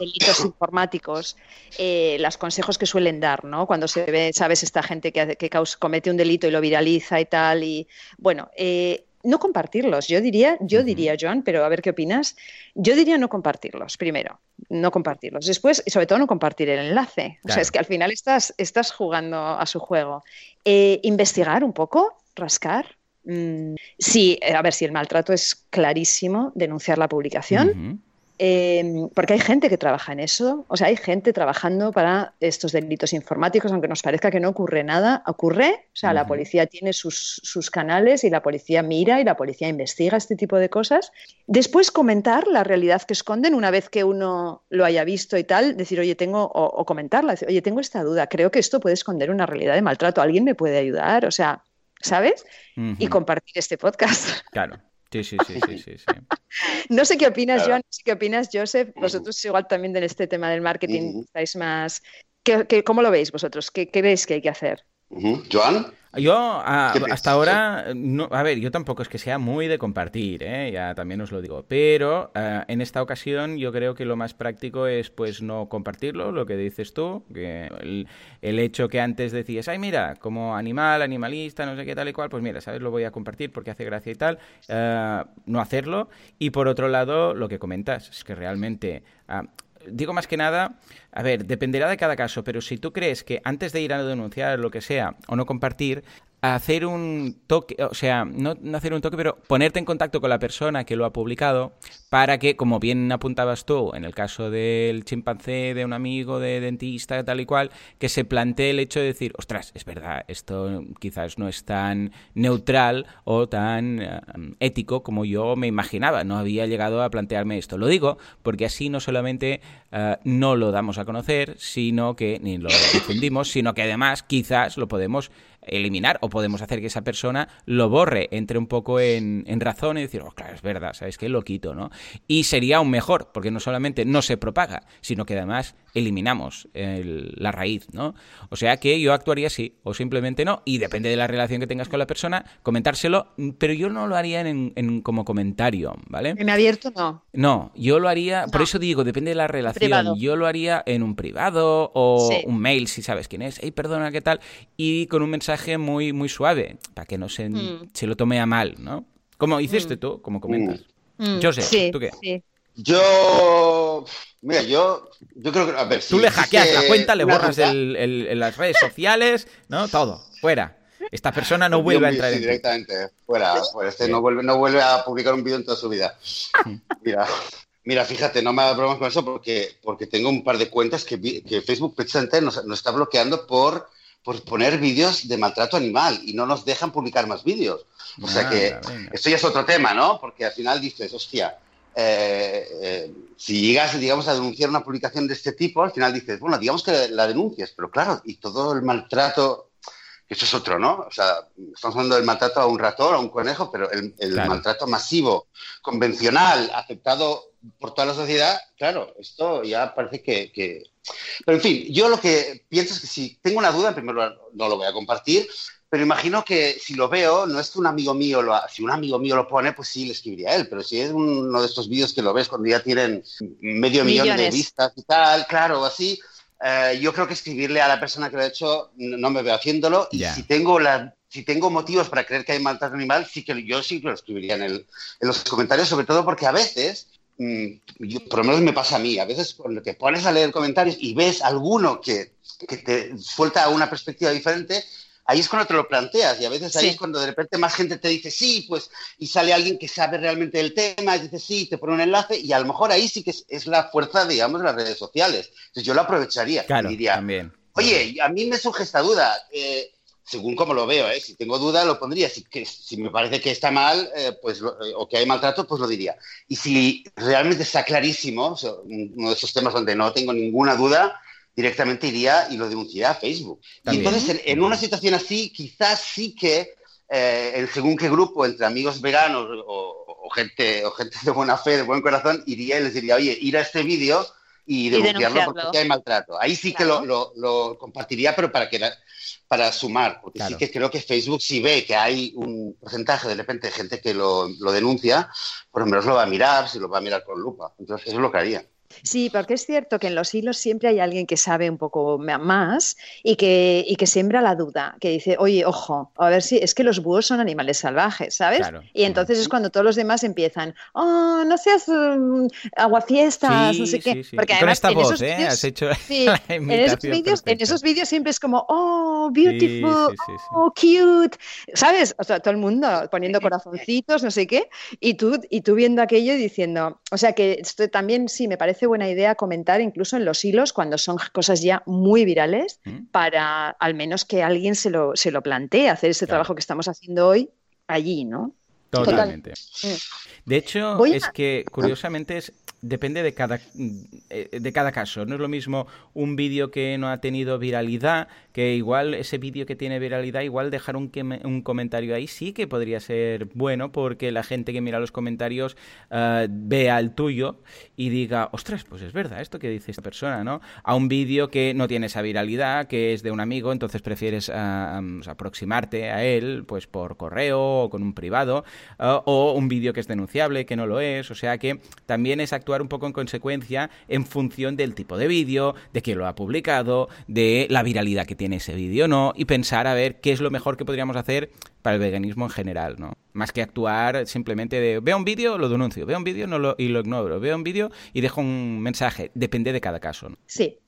delitos informáticos, eh, los consejos que suelen dar, ¿no? Cuando se ve, sabes, esta gente que, que comete un delito y lo viraliza y tal, y bueno, eh, no compartirlos. Yo diría, yo diría, Joan, pero a ver qué opinas. Yo diría no compartirlos, primero, no compartirlos. Después, y sobre todo, no compartir el enlace. O sea, es que al final estás, estás jugando a su juego. Eh, investigar un poco, rascar. Mm, sí, a ver, si el maltrato es clarísimo, denunciar la publicación. Em, porque hay gente que trabaja en eso, o sea, hay gente trabajando para estos delitos informáticos, aunque nos parezca que no ocurre nada, ocurre, o sea, la policía tiene sus, sus, canales y la policía mira y la policía investiga este tipo de cosas. Después comentar la realidad que esconden una vez que uno lo haya visto y tal, decir, oye, tengo, o, comentarla, decir, oye, tengo esta duda, creo que esto puede esconder una realidad de maltrato, ¿alguien me puede ayudar? O sea, ¿sabes? Y compartir este podcast. Claro. Sí, sí, sí, sí, sí, No sé qué opinas, Joan, no sé qué opinas, Joseph. Vosotros igual también en este tema del marketing estáis más... ¿Qué, cómo lo veis vosotros? ¿Qué creéis que hay que hacer? Joan. Yo hasta ahora, no, a ver, yo tampoco es que sea muy de compartir, ¿eh? ya también os lo digo, pero eh, en esta ocasión yo creo que lo más práctico es pues no compartirlo, lo que dices tú, que el, hecho que antes decías, ay mira, como animal, animalista, no sé qué tal y cual, pues mira, ¿sabes? Lo voy a compartir porque hace gracia y tal, eh, no hacerlo, y por otro lado, lo que comentas, es que realmente... Ah, digo más que nada, a ver, dependerá de cada caso, pero si tú crees que antes de ir a denunciar lo que sea o no compartir, hacer un toque, o sea, no, hacer un toque, pero ponerte en contacto con la persona que lo ha publicado para que, como bien apuntabas tú, en el caso del chimpancé, de un amigo, de dentista, tal y cual, que se plantee el hecho de decir, ostras, es verdad, esto quizás no es tan neutral o tan eh, ético como yo me imaginaba, no había llegado a plantearme esto. Lo digo porque así no solamente eh, no lo damos a conocer, sino que ni lo difundimos, sino que además quizás lo podemos eliminar o podemos hacer que esa persona lo borre, entre un poco en, razón y decir, oh, claro, es verdad, ¿sabes qué? Lo quito, ¿no? Y sería aún mejor, porque no solamente no se propaga, sino que además eliminamos la raíz, ¿no? O sea que yo actuaría así, o simplemente no, y depende de la relación que tengas con la persona, comentárselo, pero yo no lo haría en, como comentario, ¿vale? En abierto no. No, yo lo haría, por eso digo, depende de la relación, yo lo haría en un privado o un mail, si sabes quién es, hey, perdona, ¿qué tal? Y con un mensaje muy, muy suave, para que no se, mm. se lo tome a mal, ¿no? Como hiciste mm. tú, como comentas. Mm. Yo sé, ¿tú qué? Yo, mira, yo, yo creo que, a ver, Tú le hackeas la cuenta, le borras el, las redes sociales, ¿no? Todo, fuera. Esta persona no vuelve a entrar sí, directamente, fuera. Este no vuelve, no vuelve a publicar un vídeo en toda su vida. Mira, mira, fíjate, no me hagas bromas con eso porque, porque tengo un par de cuentas que, que Facebook precisamente nos, nos está bloqueando por por poner vídeos de maltrato animal y no nos dejan publicar más vídeos. O sea que esto ya es otro tema, ¿no? Porque al final dices, hostia, eh, eh, si llegas, digamos, a denunciar una publicación de este tipo, al final dices, bueno, digamos que la denuncias, pero claro, y todo el maltrato, eso es otro, ¿no? O sea, estamos hablando del maltrato a un ratón, a un conejo, pero el, maltrato masivo, convencional, aceptado por toda la sociedad, claro, esto ya parece que pero en fin, yo lo que pienso es que si tengo una duda, en primer lugar no lo voy a compartir, pero imagino que si lo veo, no es que un amigo mío lo si un amigo mío lo pone, pues sí le escribiría a él, pero si es uno de estos vídeos que lo ves cuando ya tienen medio millón de vistas y tal, claro, así, eh, yo creo que escribirle a la persona que lo ha hecho no me veo haciéndolo y si tengo la si tengo motivos para creer que hay maltrato animal, sí que yo sí que lo escribiría en, el, en los comentarios, sobre todo porque a veces Mm, por lo menos me pasa a mí, a veces cuando te pones a leer comentarios y ves alguno que, que te suelta una perspectiva diferente, ahí es cuando te lo planteas y a veces ahí es cuando de repente más gente te dice sí, pues, y sale alguien que sabe realmente el tema y dice sí, te pone un enlace y a lo mejor ahí sí que es, la fuerza, digamos, de las redes sociales. Entonces yo lo aprovecharía y diría, también. oye, a mí me surge esta duda. Eh, según como lo veo, ¿eh? si tengo duda lo pondría, si, que, si me parece que está mal eh, pues eh, o que hay maltrato, pues lo diría. Y si realmente está clarísimo, uno de esos temas donde no tengo ninguna duda, directamente iría y lo denunciaría a Facebook. Y entonces, en, una situación así, quizás sí que, en según qué grupo, entre amigos veganos o, gente, o gente de buena fe, de buen corazón, iría y les diría, oye, ir a este vídeo y denunciarlo, porque hay maltrato. Ahí sí que lo, lo, compartiría, pero para que para sumar, porque sí que creo que Facebook si ve que hay un porcentaje de repente de gente que lo, lo denuncia, por lo menos lo va a mirar, si lo va a mirar con lupa. Entonces eso es lo que haría. Sí, porque es cierto que en los hilos siempre hay alguien que sabe un poco más y que, y que siembra la duda, que dice, oye, ojo, a ver si es que los búhos son animales salvajes, ¿sabes? Y entonces es cuando todos los demás empiezan, oh, no seas um, aguafiestas, no sé qué. Porque además, en esos ¿eh? Has hecho en, esos en esos vídeos siempre es como, oh, beautiful, oh, cute, ¿sabes? O sea, todo el mundo poniendo corazoncitos, no sé qué, y tú, y tú viendo aquello y diciendo, o sea que esto también sí me parece buena idea comentar incluso en los hilos cuando son cosas ya muy virales mm. para al menos que alguien se lo, se lo plantee, hacer ese trabajo que estamos haciendo hoy allí, ¿no? Totalmente. De hecho, es que curiosamente es depende de cada, eh, de cada caso. No es lo mismo un vídeo que no ha tenido viralidad, que igual ese vídeo que tiene viralidad, igual dejar un, un, comentario ahí sí que podría ser bueno, porque la gente que mira los comentarios uh, vea el tuyo y diga, ostras, pues es verdad esto que dice esta persona, ¿no? A un vídeo que no tiene esa viralidad, que es de un amigo, entonces prefieres uh, aproximarte a él, pues por correo o con un privado, uh, o un vídeo que es denunciable, que no lo es, o sea que también es actuar un poco en consecuencia en función del tipo de vídeo, de quién lo ha publicado, de la viralidad que tiene ese vídeo, ¿no? Y pensar a ver qué es lo mejor que podríamos hacer para el veganismo en general, ¿no? Más que actuar simplemente de veo un vídeo, lo denuncio, veo un vídeo no lo, y lo ignoro, veo un vídeo y dejo un mensaje. Depende de cada caso. ¿no? Sí,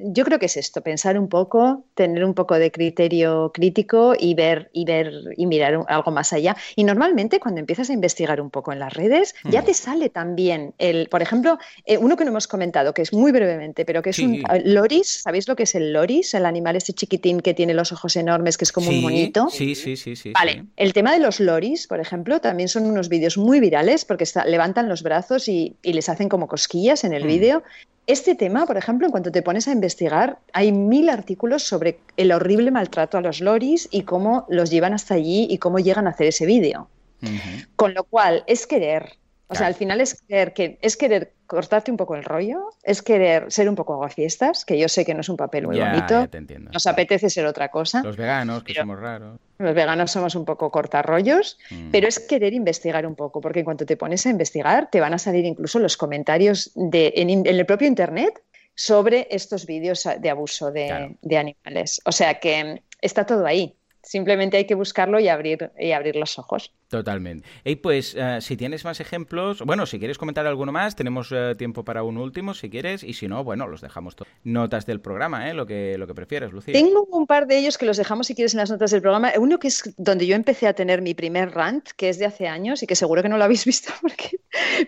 yo creo que es esto, pensar un poco, tener un poco de criterio crítico y ver y ver y mirar algo más allá. Y normalmente cuando empiezas a investigar un poco en las redes, ya te sale también el, por ejemplo, eh, uno que no hemos comentado, que es muy brevemente, pero que es un loris, ¿sabéis lo que es el loris? El animal ese chiquitín que tiene los ojos enormes, que es como un monito. Sí, sí, sí, sí. Vale, el tema de los loris, por ejemplo, también son unos vídeos muy virales porque levantan los brazos y, les hacen como cosquillas en el mm. vídeo este tema, por ejemplo, en cuanto te pones a investigar, hay mil artículos sobre el horrible maltrato a los loris y cómo los llevan hasta allí y cómo llegan a hacer ese vídeo. Con lo cual, es querer. O sea, al final es querer, que, es querer cortarte un poco el rollo, es querer ser un poco aguafiestas, que yo sé que no es un papel muy bonito. Nos apetece ser otra cosa. Los veganos, que somos raros. Los veganos somos un poco cortarrollos, mm. pero es querer investigar un poco, porque en cuanto te pones a investigar, te van a salir incluso los comentarios de, en, el propio Internet sobre estos vídeos de abuso de, de animales. O sea que está todo ahí. Simplemente hay que buscarlo y abrir, y abrir los ojos. Totalmente. Y pues eh, si tienes más ejemplos, bueno, si quieres comentar alguno más, tenemos eh, tiempo para un último si quieres, y si no, bueno, los dejamos todos. Notas del programa, ¿eh? lo, que, lo que prefieres, Lucía. Tengo un par de ellos que los dejamos si quieres en las notas del programa. Uno que es donde yo empecé a tener mi primer rant, que es de hace años y que seguro que no lo habéis visto, porque...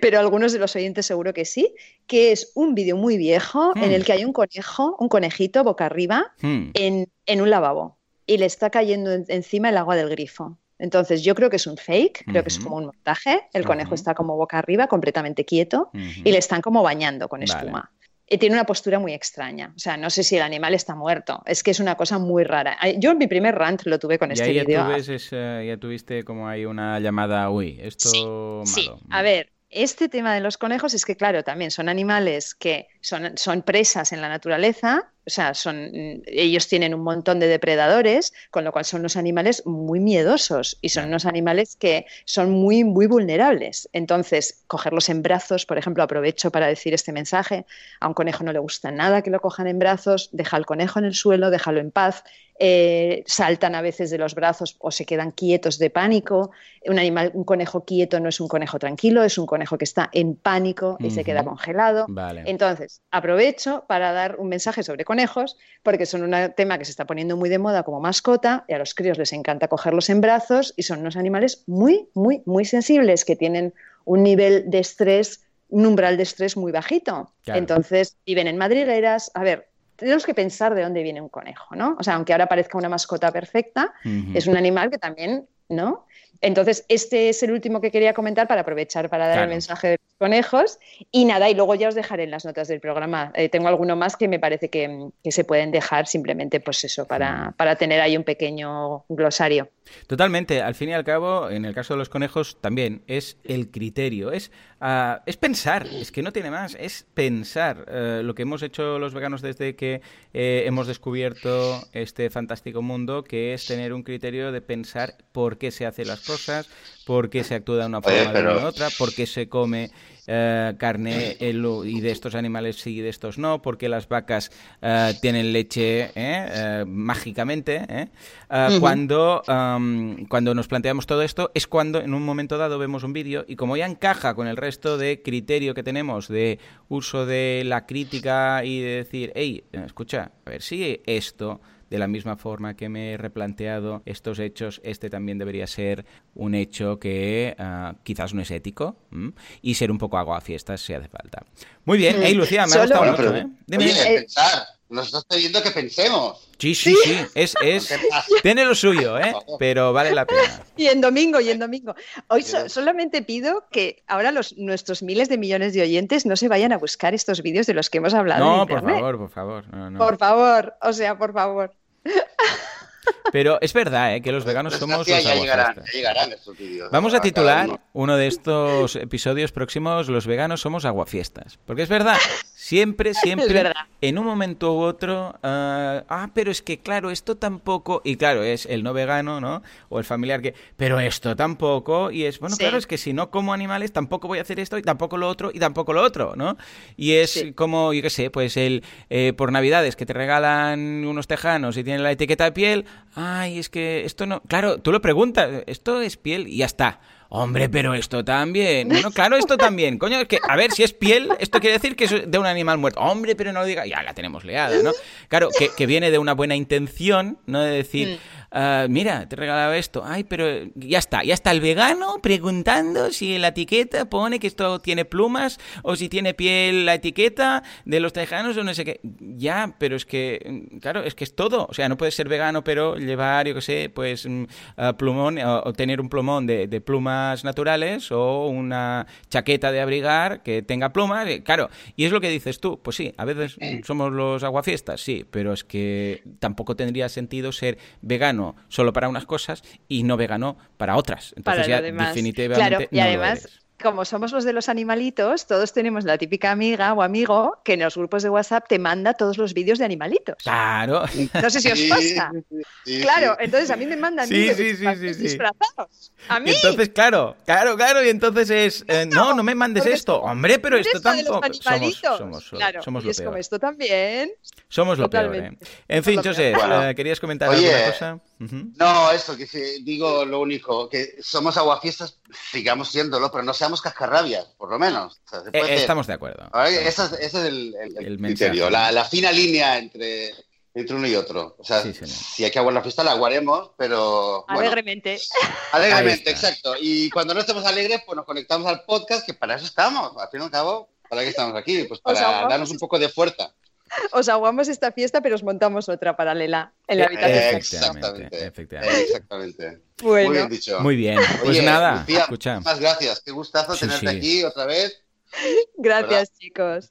pero algunos de los oyentes seguro que sí, que es un vídeo muy viejo en el que hay un conejo, un conejito boca arriba, hmm. en, en un lavabo y le está cayendo encima el agua del grifo. Entonces yo creo que es un fake, creo que es como un montaje. El conejo está como boca arriba, completamente quieto, y le están como bañando con espuma. Y tiene una postura muy extraña. O sea, no sé si el animal está muerto. Es que es una cosa muy rara. Yo mi primer rant lo tuve con este vídeo. Ya, ya tuviste como hay una llamada, uy, esto malo. Sí, a ver, este tema de los conejos es que, claro, también son animales que son, son presas en la naturaleza o sea, son, ellos tienen un montón de depredadores, con lo cual son unos animales muy miedosos y son unos animales que son muy, muy vulnerables. Entonces, cogerlos en brazos, por ejemplo, aprovecho para decir este mensaje, a un conejo no le gusta nada que lo cojan en brazos, deja al conejo en el suelo, déjalo en paz, eh, saltan a veces de los brazos o se quedan quietos de pánico. Un animal, un conejo quieto no es un conejo tranquilo, es un conejo que está en pánico y se queda congelado. Entonces, aprovecho para dar un mensaje sobre conejos, porque son un tema que se está poniendo muy de moda como mascota y a los críos les encanta cogerlos en brazos y son unos animales muy, muy, muy sensibles que tienen un nivel de estrés un umbral de estrés muy bajito. Entonces viven en madrigueras. A ver, tenemos que pensar de dónde viene un conejo, ¿no? O sea, aunque ahora parezca una mascota perfecta, es un animal que también, ¿no? Entonces, este es el último que quería comentar para aprovechar para dar el mensaje de los conejos. Y nada, y luego ya os dejaré en las notas del programa. Eh, tengo alguno más que me parece que, se pueden dejar simplemente, pues eso, para, para tener ahí un pequeño glosario. Totalmente. Al fin y al cabo, en el caso de los conejos, también es el criterio. Es, uh, es pensar. Es que no tiene más. Es pensar. Uh, lo que hemos hecho los veganos desde que eh, hemos descubierto este fantástico mundo, que es tener un criterio de pensar por qué se hacen las cosas, por qué se actúa de una forma o de otra, por qué se come eh, carne y de estos animales sí y de estos no, porque las vacas eh, tienen leche eh, mágicamente. cuando, cuando nos planteamos todo esto es cuando en un momento dado vemos un vídeo y como ya encaja con el resto de criterio que tenemos de uso de la crítica y de decir, hey, escucha, a ver si esto de la misma forma que me he replanteado estos hechos, este también debería ser un hecho que ah, quizás no es ético y ser un poco agua a fiestas si hace falta. Muy bien, hey Lucía, me ha gustado mucho. ¿eh? Dime, pensar, nos estás pidiendo que pensemos. Sí, sí, sí, es, es, tiene lo suyo, ¿eh? Pero vale la pena. Y en domingo, y en domingo. Hoy so- solamente pido que ahora los, nuestros miles de millones de oyentes no se vayan a buscar estos vídeos de los que hemos hablado. en No, por internet. favor, por favor. no, no. Por favor, o sea, por favor. Pero es verdad, ¿eh? Que los veganos somos los ya llegarán, aguafiestas. ya llegarán estos vídeos. Vamos a titular uno. uno de estos episodios próximos Los veganos somos aguafiestas. Porque es verdad, siempre, siempre, en un momento u otro, ah, ah, pero es que claro, esto tampoco, y claro, es el no vegano, ¿no? O el familiar que, pero esto tampoco, y es, bueno, Sí. claro, es que si no como animales, tampoco voy a hacer esto, y tampoco lo otro, y tampoco lo otro, ¿no? Y es Sí. como, yo qué sé, pues el, eh, por Navidades que te regalan unos tejanos y tienen la etiqueta de piel, ay, es que esto no, claro, tú lo preguntas, esto es piel y ya está. Hombre, pero esto también. Bueno, claro, esto también. Coño, es que, a ver, si es piel, esto quiere decir que es de un animal muerto. Hombre, pero no lo diga. Ya la tenemos leada, ¿no? Claro, que, que viene de una buena intención, no de decir, ah, mira, te he regalado esto. Ay, pero ya está, ya está el vegano preguntando si en la etiqueta pone que esto tiene plumas o si tiene piel la etiqueta de los tejanos o no sé qué. Ya, pero es que, claro, es que es todo. O sea, no puedes ser vegano, pero llevar, yo qué sé, pues mm, plumón o, tener un plumón de, de plumas naturales o una chaqueta de abrigar que tenga plumas. eh, Claro, y es lo que dices tú. Pues sí, a veces somos los aguafiestas, sí, pero es que tampoco tendría sentido ser vegano solo para unas cosas y no vegano para otras. Entonces lo ya demás. definitivamente Claro, y no lo además, eres. como somos los de los animalitos, todos tenemos la típica amiga o amigo que en los grupos de WhatsApp te manda todos los vídeos de animalitos. Claro. No sé si os pasa. sí, Claro, sí. entonces a mí me mandan Sí, vídeos sí, de sí, disfra- sí, sí. disfrazados. A mí. Y entonces, claro, claro, claro, y entonces es, eh, no, no me mandes esto, hombre, pero esto los tampoco. Somos, animalitos. somos, claro, somos y lo es como esto también. Somos lo peor, ¿eh? En fin, lo José. Bueno. eh, ¿querías comentar Oye, alguna cosa? No, eso, que si- digo lo único, que somos aguafiestas, sigamos siéndolo, pero no seamos cascarrabias, por lo menos. O sea, se Eh, puede eh, estamos de acuerdo. Ese es, ese es el, el- el El criterio, la, la fina línea entre, entre uno y otro. O sea, Sí, si hay que aguar la fiesta, la aguaremos, pero bueno, Alegremente. Alegremente, exacto. Y cuando no estemos alegres, pues nos conectamos al podcast, que para eso estamos. Al fin y al cabo, ¿para qué estamos aquí? Pues Os para darnos un poco de fuerza. Os aguamos esta fiesta, pero os montamos otra paralela en la Eh, habitación. Efectivamente, Exactamente. efectivamente. Exactamente. Bueno, Muy bien dicho. Muy bien, pues Oye, nada, Lucía, escucha. muchas gracias. Qué gustazo Sí, tenerte sí. aquí otra vez. gracias, chicos.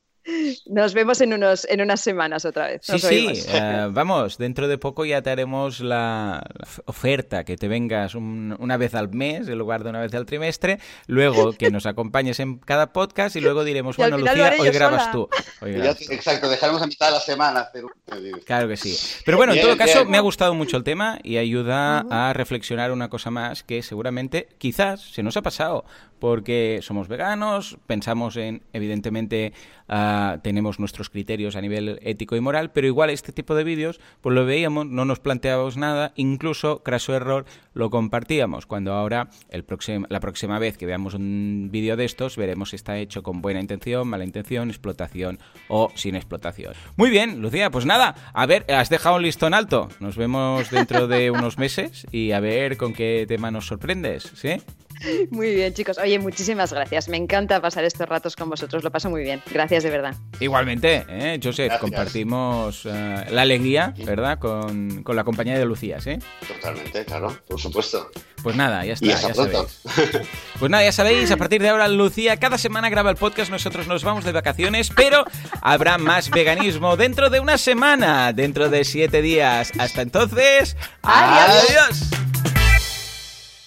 Nos vemos en, unos, en unas semanas otra vez. Sí, Nos sí, oímos. eh, vamos, dentro de poco ya te haremos la, oferta, que te vengas un- una vez al mes en lugar de una vez al trimestre, luego que nos acompañes en cada podcast y luego diremos, Y bueno, Lucía, hoy grabas sola. tú. Hoy Ya- grabas tú. exacto, dejaremos a mitad de la semana hacer un... Claro que sí. Pero bueno, en todo caso, me ha gustado mucho el tema y ayuda a reflexionar una cosa más que seguramente, quizás, se nos ha pasado, porque somos veganos, pensamos en, evidentemente, ah, tenemos nuestros criterios a nivel ético y moral, pero igual este tipo de vídeos, pues lo veíamos, no nos planteábamos nada, incluso, craso error, lo compartíamos, cuando ahora, el próximo, la próxima vez que veamos un vídeo de estos, veremos si está hecho con buena intención, mala intención, explotación o sin explotación. Muy bien, Lucía, pues nada, a ver, has dejado un listón alto. Nos vemos dentro de unos meses y a ver con qué tema nos sorprendes, ¿sí? Muy bien, chicos. Oye, muchísimas gracias. Me encanta pasar estos ratos con vosotros. Lo paso muy bien. Gracias de verdad. Igualmente, ¿eh? Joseph, Gracias. compartimos eh, la alegría, ¿verdad? Con, con la compañía de Lucía, ¿sí? Totalmente, claro, por supuesto. Pues nada, ya está, Y ya hasta pronto. sabéis. Pues nada, ya sabéis, a partir de ahora Lucía cada semana graba el podcast, nosotros nos vamos de vacaciones, pero habrá más veganismo dentro de una semana, dentro de siete días. Hasta entonces, Adiós. adiós.